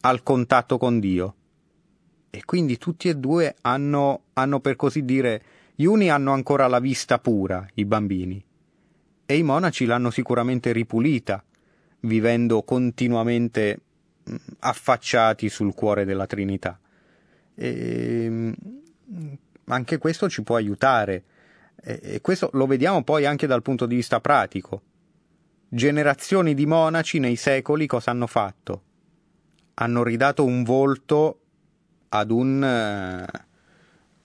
al contatto con Dio. E quindi tutti e due hanno, hanno, per così dire, gli uni hanno ancora la vista pura, i bambini, e i monaci l'hanno sicuramente ripulita, vivendo continuamente mh, affacciati sul cuore della Trinità. E, mh, anche questo ci può aiutare, e, e questo lo vediamo poi anche dal punto di vista pratico. Generazioni di monaci nei secoli cosa hanno fatto? Hanno ridato un volto ad, un, eh,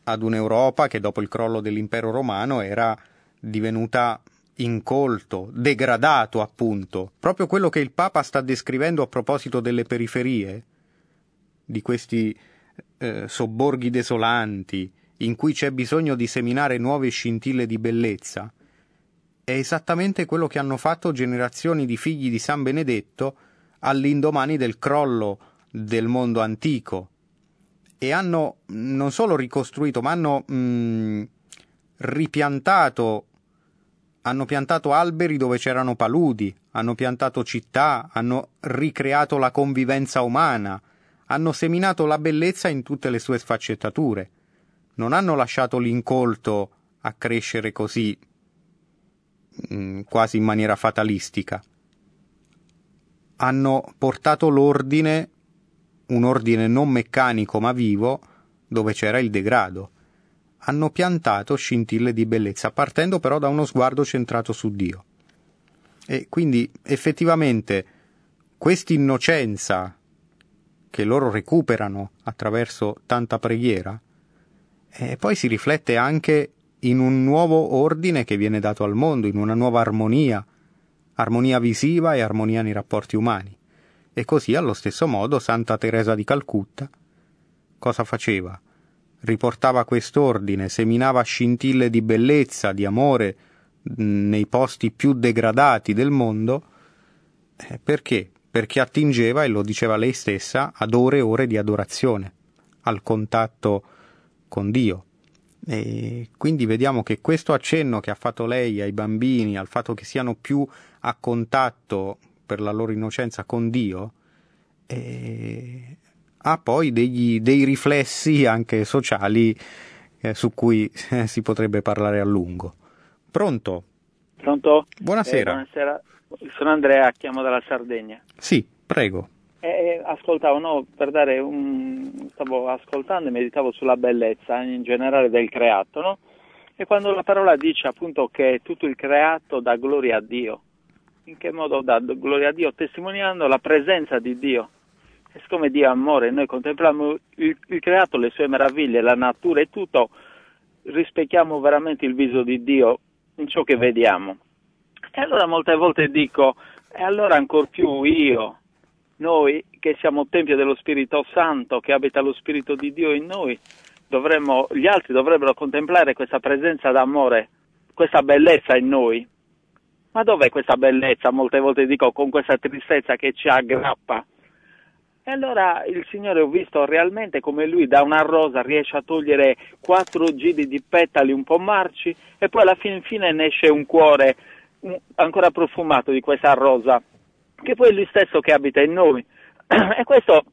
ad un'Europa che dopo il crollo dell'impero romano era divenuta incolto, degradato appunto, proprio quello che il Papa sta descrivendo a proposito delle periferie, di questi eh, sobborghi desolanti, in cui c'è bisogno di seminare nuove scintille di bellezza, è esattamente quello che hanno fatto generazioni di figli di San Benedetto all'indomani del crollo del mondo antico. E hanno non solo ricostruito, ma hanno mh, ripiantato, hanno piantato alberi dove c'erano paludi, hanno piantato città, hanno ricreato la convivenza umana, hanno seminato la bellezza in tutte le sue sfaccettature. Non hanno lasciato l'incolto a crescere così, mh, quasi in maniera fatalistica. Hanno portato l'ordine un ordine non meccanico ma vivo, dove c'era il degrado. Hanno piantato scintille di bellezza, partendo però da uno sguardo centrato su Dio. E quindi effettivamente quest'innocenza che loro recuperano attraverso tanta preghiera, eh, poi si riflette anche in un nuovo ordine che viene dato al mondo, in una nuova armonia, armonia visiva e armonia nei rapporti umani. E così allo stesso modo Santa Teresa di Calcutta cosa faceva? Riportava quest'ordine, seminava scintille di bellezza, di amore nei posti più degradati del mondo. Eh, perché? Perché attingeva, e lo diceva lei stessa, ad ore e ore di adorazione, al contatto con Dio. E quindi vediamo che questo accenno che ha fatto lei ai bambini, al fatto che siano più a contatto per la loro innocenza con Dio, eh, ha poi degli, dei riflessi anche sociali eh, su cui eh, si potrebbe parlare a lungo. Pronto? Pronto? Buonasera. Eh, buonasera. Sono Andrea, chiamo dalla Sardegna. Sì, prego. Eh, ascoltavo, no, per dare un... stavo ascoltando e meditavo sulla bellezza in generale del creato, no? E quando la parola dice appunto che tutto il creato dà gloria a Dio, in che modo dà gloria a Dio? Testimoniando la presenza di Dio. E siccome Dio è amore, noi contempliamo il, il creato, le sue meraviglie, la natura e tutto, rispecchiamo veramente il viso di Dio in ciò che vediamo. E allora molte volte dico, e allora ancor più io, noi che siamo Tempio dello Spirito Santo, che abita lo Spirito di Dio in noi, dovremmo, gli altri dovrebbero contemplare questa presenza d'amore, questa bellezza in noi. Ma dov'è questa bellezza? Molte volte dico con questa tristezza che ci aggrappa. E allora il Signore ho visto realmente come lui da una rosa riesce a togliere quattro giri di petali un po' marci e poi alla fine, fine ne esce un cuore ancora profumato di questa rosa, che poi è lui stesso che abita in noi. (clears throat) E questo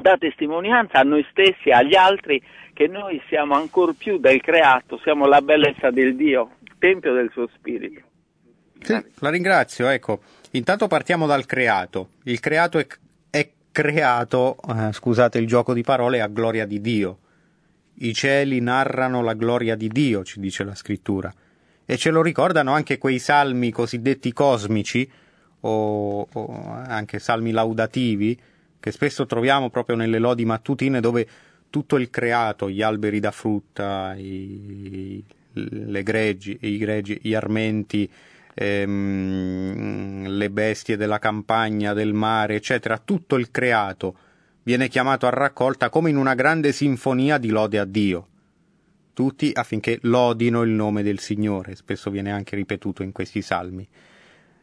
dà testimonianza a noi stessi, agli altri, che noi siamo ancora più del creato, siamo la bellezza del Dio, il tempio del suo spirito. Sì, la ringrazio, ecco. Intanto partiamo dal creato. Il creato è creato, eh, scusate il gioco di parole, a gloria di Dio. I cieli narrano la gloria di Dio, ci dice la scrittura. E ce lo ricordano anche quei salmi cosiddetti cosmici, o, o anche salmi laudativi, che spesso troviamo proprio nelle lodi mattutine dove tutto il creato, gli alberi da frutta, i, le greggi, i greggi, gli armenti, ehm, le bestie della campagna, del mare, eccetera, tutto il creato viene chiamato a raccolta come in una grande sinfonia di lode a Dio. Tutti affinché lodino il nome del Signore, spesso viene anche ripetuto in questi salmi.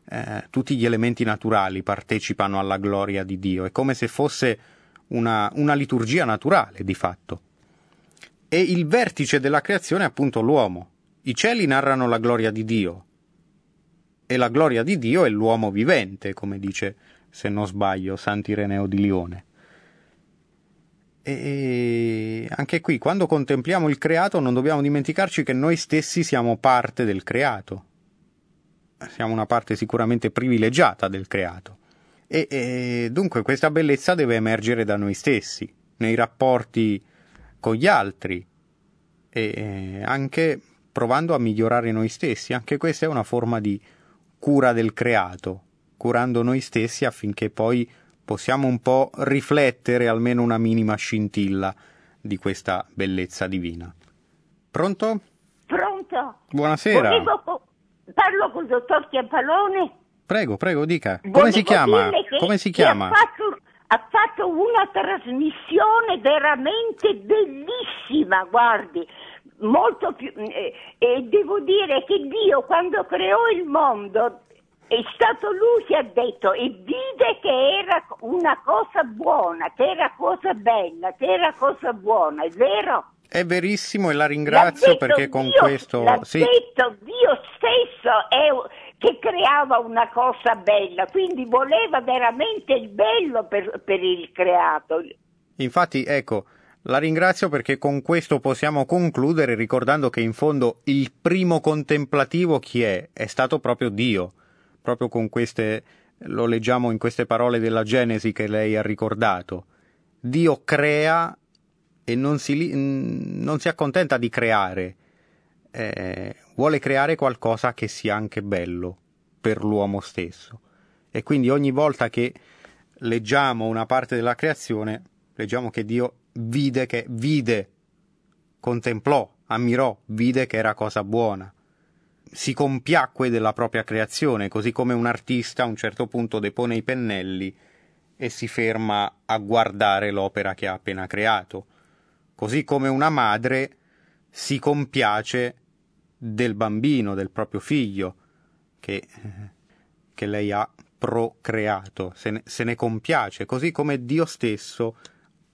Eh, tutti gli elementi naturali partecipano alla gloria di Dio, è come se fosse una, una liturgia naturale di fatto. E il vertice della creazione è appunto l'uomo. I cieli narrano la gloria di Dio, e la gloria di Dio è l'uomo vivente, come dice, se non sbaglio, Sant'Ireneo di Lione. E anche qui, quando contempliamo il creato, non dobbiamo dimenticarci che noi stessi siamo parte del creato. Siamo una parte sicuramente privilegiata del creato. E, e dunque questa bellezza deve emergere da noi stessi, nei rapporti con gli altri e anche provando a migliorare noi stessi. Anche questa è una forma di cura del creato, curando noi stessi affinché poi possiamo un po' riflettere almeno una minima scintilla di questa bellezza divina. Pronto? Pronto? Buonasera. Volevo... Parlo col dottor Chiappalone? Prego, prego, dica. Come Volevo si chiama? Come si chiama? Ha fatto, ha fatto una trasmissione veramente bellissima, guardi molto più eh, e devo dire che Dio quando creò il mondo è stato lui che ha detto e vide che era una cosa buona, che era cosa bella, che era cosa buona, è vero? È verissimo e la ringrazio perché con Dio, questo... L'ha sì. detto Dio stesso è, che creava una cosa bella, quindi voleva veramente il bello per, per il creato. Infatti, ecco, la ringrazio perché con questo possiamo concludere ricordando che in fondo il primo contemplativo chi è? È stato proprio Dio. Proprio con queste lo leggiamo in queste parole della Genesi che lei ha ricordato. Dio crea e non si, non si accontenta di creare, eh, vuole creare qualcosa che sia anche bello per l'uomo stesso. E quindi ogni volta che leggiamo una parte della creazione, leggiamo che Dio vide che vide, contemplò, ammirò, vide che era cosa buona. Si compiacque della propria creazione, così come un artista a un certo punto depone i pennelli e si ferma a guardare l'opera che ha appena creato, così come una madre si compiace del bambino, del proprio figlio, che, che lei ha procreato, se ne, se ne compiace, così come Dio stesso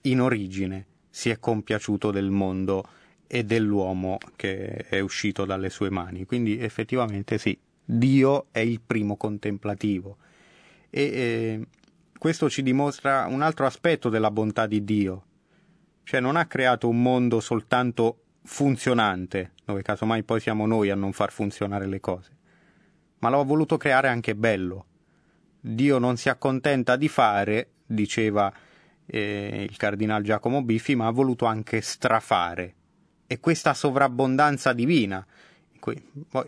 in origine si è compiaciuto del mondo e dell'uomo che è uscito dalle sue mani. Quindi effettivamente sì, Dio è il primo contemplativo. E eh, questo ci dimostra un altro aspetto della bontà di Dio. Cioè non ha creato un mondo soltanto funzionante, dove casomai poi siamo noi a non far funzionare le cose, ma l'ho voluto creare anche bello. Dio non si accontenta di fare, diceva eh, il cardinal Giacomo Biffi, ma ha voluto anche strafare. E questa sovrabbondanza divina,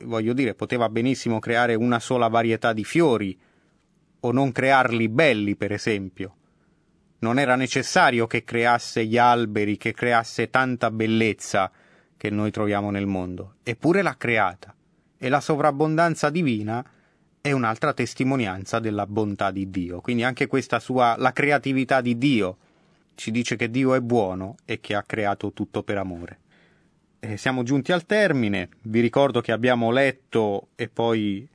voglio dire, poteva benissimo creare una sola varietà di fiori, o non crearli belli, per esempio. Non era necessario che creasse gli alberi, che creasse tanta bellezza che noi troviamo nel mondo, eppure l'ha creata. E la sovrabbondanza divina è un'altra testimonianza della bontà di Dio. Quindi anche questa sua la creatività di Dio ci dice che Dio è buono e che ha creato tutto per amore. E siamo giunti al termine. Vi ricordo che abbiamo letto e poi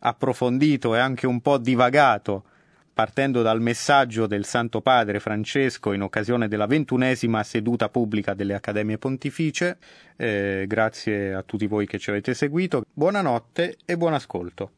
approfondito e anche un po' divagato partendo dal messaggio del Santo Padre Francesco in occasione della ventunesima seduta pubblica delle Accademie Pontificie. Eh, grazie a tutti voi che ci avete seguito. Buonanotte e buon ascolto.